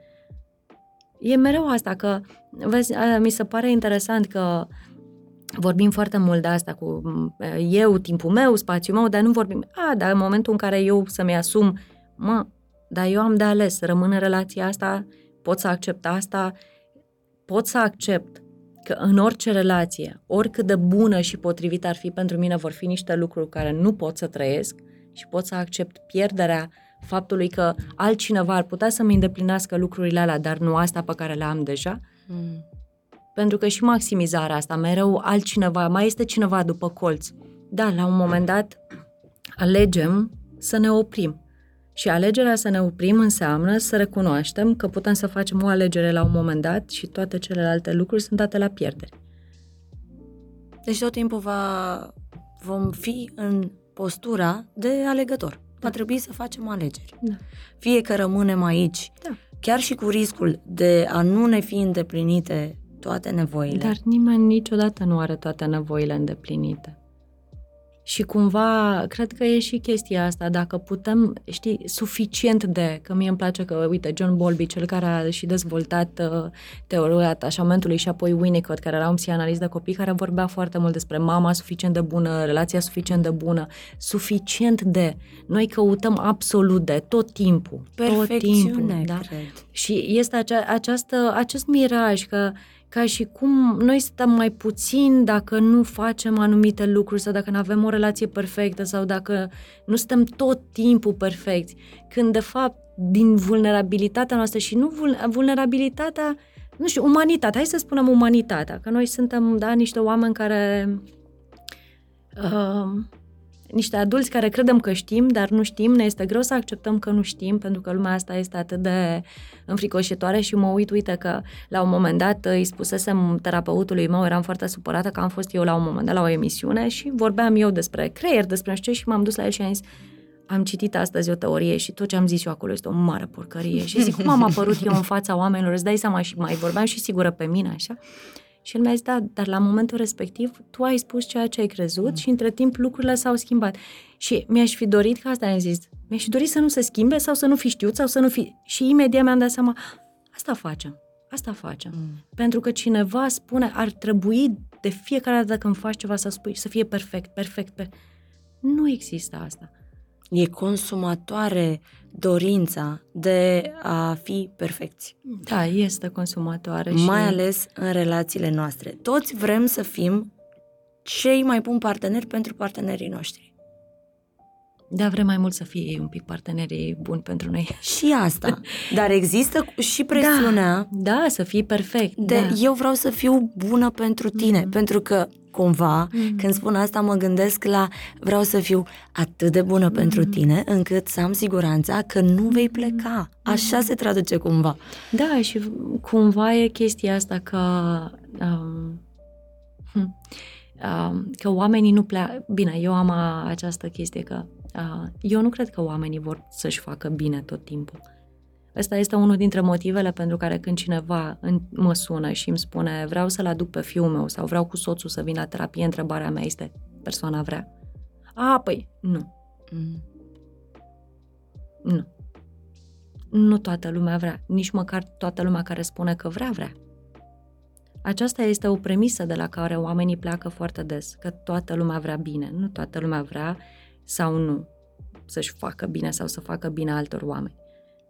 E mereu asta, că, vezi, mi se pare interesant că vorbim foarte mult de asta cu eu, timpul meu, spațiul meu, dar nu vorbim, a, dar în momentul în care eu să-mi asum, mă, dar eu am de ales, rămân în relația asta, pot să accept asta, pot să accept că în orice relație, oricât de bună și potrivită ar fi pentru mine, vor fi niște lucruri care nu pot să trăiesc și pot să accept pierderea faptului că altcineva ar putea să-mi îndeplinească lucrurile alea, dar nu asta pe care le am deja. Mm. Pentru că și maximizarea asta, mereu altcineva, mai este cineva după colț. Da, la un moment dat alegem să ne oprim. Și alegerea să ne oprim înseamnă să recunoaștem că putem să facem o alegere la un moment dat și toate celelalte lucruri sunt date la pierdere. Deci tot timpul va, vom fi în postura de alegător. Da. Va trebui să facem alegeri. Da. Fie că rămânem aici, da. chiar și cu riscul de a nu ne fi îndeplinite toate nevoile. Dar nimeni niciodată nu are toate nevoile îndeplinite. Și cumva, cred că e și chestia asta, dacă putem, știi, suficient de, că mie îmi place că, uite, John Bowlby, cel care a și dezvoltat uh, teoria atașamentului și apoi Winnicott, care era un psihanalist de copii, care vorbea foarte mult despre mama suficient de bună, relația suficient de bună, suficient de. Noi căutăm absolut de, tot timpul. Tot timpul, da? cred. Și este acea, această, acest miraj că ca și cum noi stăm mai puțin dacă nu facem anumite lucruri sau dacă nu avem o relație perfectă sau dacă nu stăm tot timpul perfecți, când de fapt din vulnerabilitatea noastră și nu vulnerabilitatea, nu știu, umanitatea, hai să spunem umanitatea, că noi suntem, da, niște oameni care uh, niște adulți care credem că știm, dar nu știm, ne este greu să acceptăm că nu știm, pentru că lumea asta este atât de înfricoșitoare și mă uit, uite că la un moment dat îi spusesem terapeutului meu, eram foarte supărată că am fost eu la un moment dat la o emisiune și vorbeam eu despre creier, despre nu știu ce și m-am dus la el și am zis, am citit astăzi o teorie și tot ce am zis eu acolo este o mare porcărie. Și zic, cum am apărut eu în fața oamenilor, îți dai seama? Și mai vorbeam și sigură pe mine, așa. Și el mi-a zis, da, dar la momentul respectiv tu ai spus ceea ce ai crezut mm. și între timp lucrurile s-au schimbat. Și mi-aș fi dorit, ca asta am zis, mi-aș fi dorit să nu se schimbe sau să nu fi știut sau să nu fi... Și imediat mi-am dat seama, asta facem, asta facem. Mm. Pentru că cineva spune, ar trebui de fiecare dată când faci ceva să spui, să fie perfect, perfect, perfect. Nu există asta. E consumatoare dorința de a fi perfecți. Da, este consumatoare. Mai și... ales în relațiile noastre. Toți vrem să fim cei mai buni parteneri pentru partenerii noștri. Da, vrem mai mult să fie ei un pic partenerii buni pentru noi. Și asta. Dar există și presiunea... Da, da să fii perfect. De da. eu vreau să fiu bună pentru tine, mm-hmm. pentru că cumva, mm-hmm. când spun asta mă gândesc la vreau să fiu atât de bună mm-hmm. pentru tine încât să am siguranța că nu vei pleca. Așa mm-hmm. se traduce cumva. Da, și cumva e chestia asta că um, hm, um, că oamenii nu pleacă... Bine, eu am a, această chestie că uh, eu nu cred că oamenii vor să-și facă bine tot timpul. Ăsta este unul dintre motivele pentru care când cineva mă sună și îmi spune vreau să-l aduc pe fiul meu sau vreau cu soțul să vină la terapie, întrebarea mea este persoana vrea? A, păi, nu. Mm. Nu. Nu toată lumea vrea. Nici măcar toată lumea care spune că vrea, vrea. Aceasta este o premisă de la care oamenii pleacă foarte des, că toată lumea vrea bine. Nu toată lumea vrea sau nu să-și facă bine sau să facă bine altor oameni.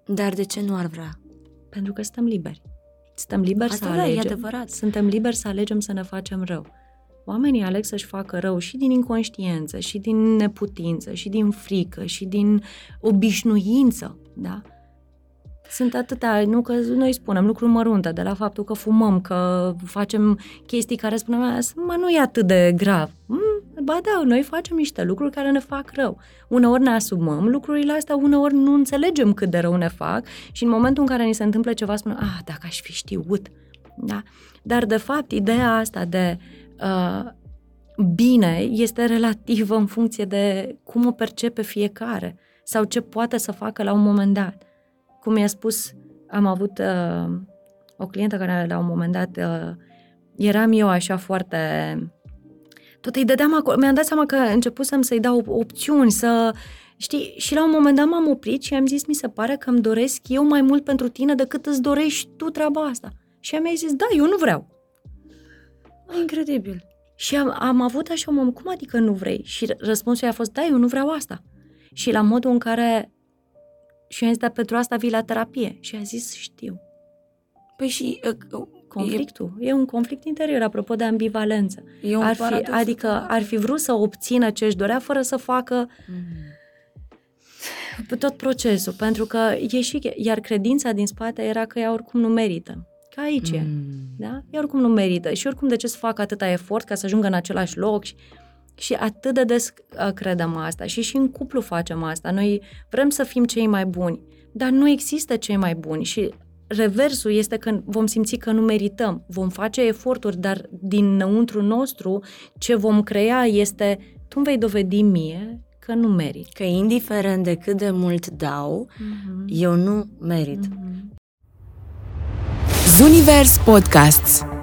Dar de ce nu ar vrea? Pentru că suntem liberi. Suntem liberi Asta să da, alegem. e adevărat. Suntem liberi să alegem să ne facem rău. Oamenii aleg să-și facă rău și din inconștiență, și din neputință, și din frică, și din obișnuință, da? Sunt atâtea, nu că noi spunem lucruri mărunte, de la faptul că fumăm, că facem chestii care spunem, mă, nu e atât de grav. Mm, ba da, noi facem niște lucruri care ne fac rău. Uneori ne asumăm lucrurile astea, uneori nu înțelegem cât de rău ne fac și în momentul în care ni se întâmplă ceva spunem, ah, dacă aș fi știut. Da? Dar, de fapt, ideea asta de uh, bine este relativă în funcție de cum o percepe fiecare sau ce poate să facă la un moment dat. Cum mi-a spus, am avut uh, o clientă care la un moment dat uh, eram eu așa foarte... Tot îi dădeam acolo, mi-am dat seama că începusem să-i dau opțiuni, să... Știi, și la un moment dat m-am oprit și am zis, mi se pare că îmi doresc eu mai mult pentru tine decât îți dorești tu treaba asta. Și mi-a zis, da, eu nu vreau. Incredibil. Și am, am avut așa un moment, cum adică nu vrei? Și răspunsul a fost, da, eu nu vreau asta. Și la modul în care și eu am zis, dar pentru asta vii la terapie. Și a zis, știu. Păi și... Uh, Conflictul. E... e un conflict interior, apropo de ambivalență. E un ar fi, adică ar fi vrut să obțină ce își dorea fără să facă mm. tot procesul. Pentru că e și... Iar credința din spate era că ea oricum nu merită. Ca aici mm. e. Da? Ea oricum nu merită. Și oricum de ce să facă atâta efort ca să ajungă în același loc și și atât de des uh, credem asta și și în cuplu facem asta. Noi vrem să fim cei mai buni, dar nu există cei mai buni și reversul este că vom simți că nu merităm. Vom face eforturi, dar dinăuntru nostru ce vom crea este tu îmi vei dovedi mie că nu merit. Că indiferent de cât de mult dau, mm-hmm. eu nu merit. Mm-hmm. Zunivers Podcasts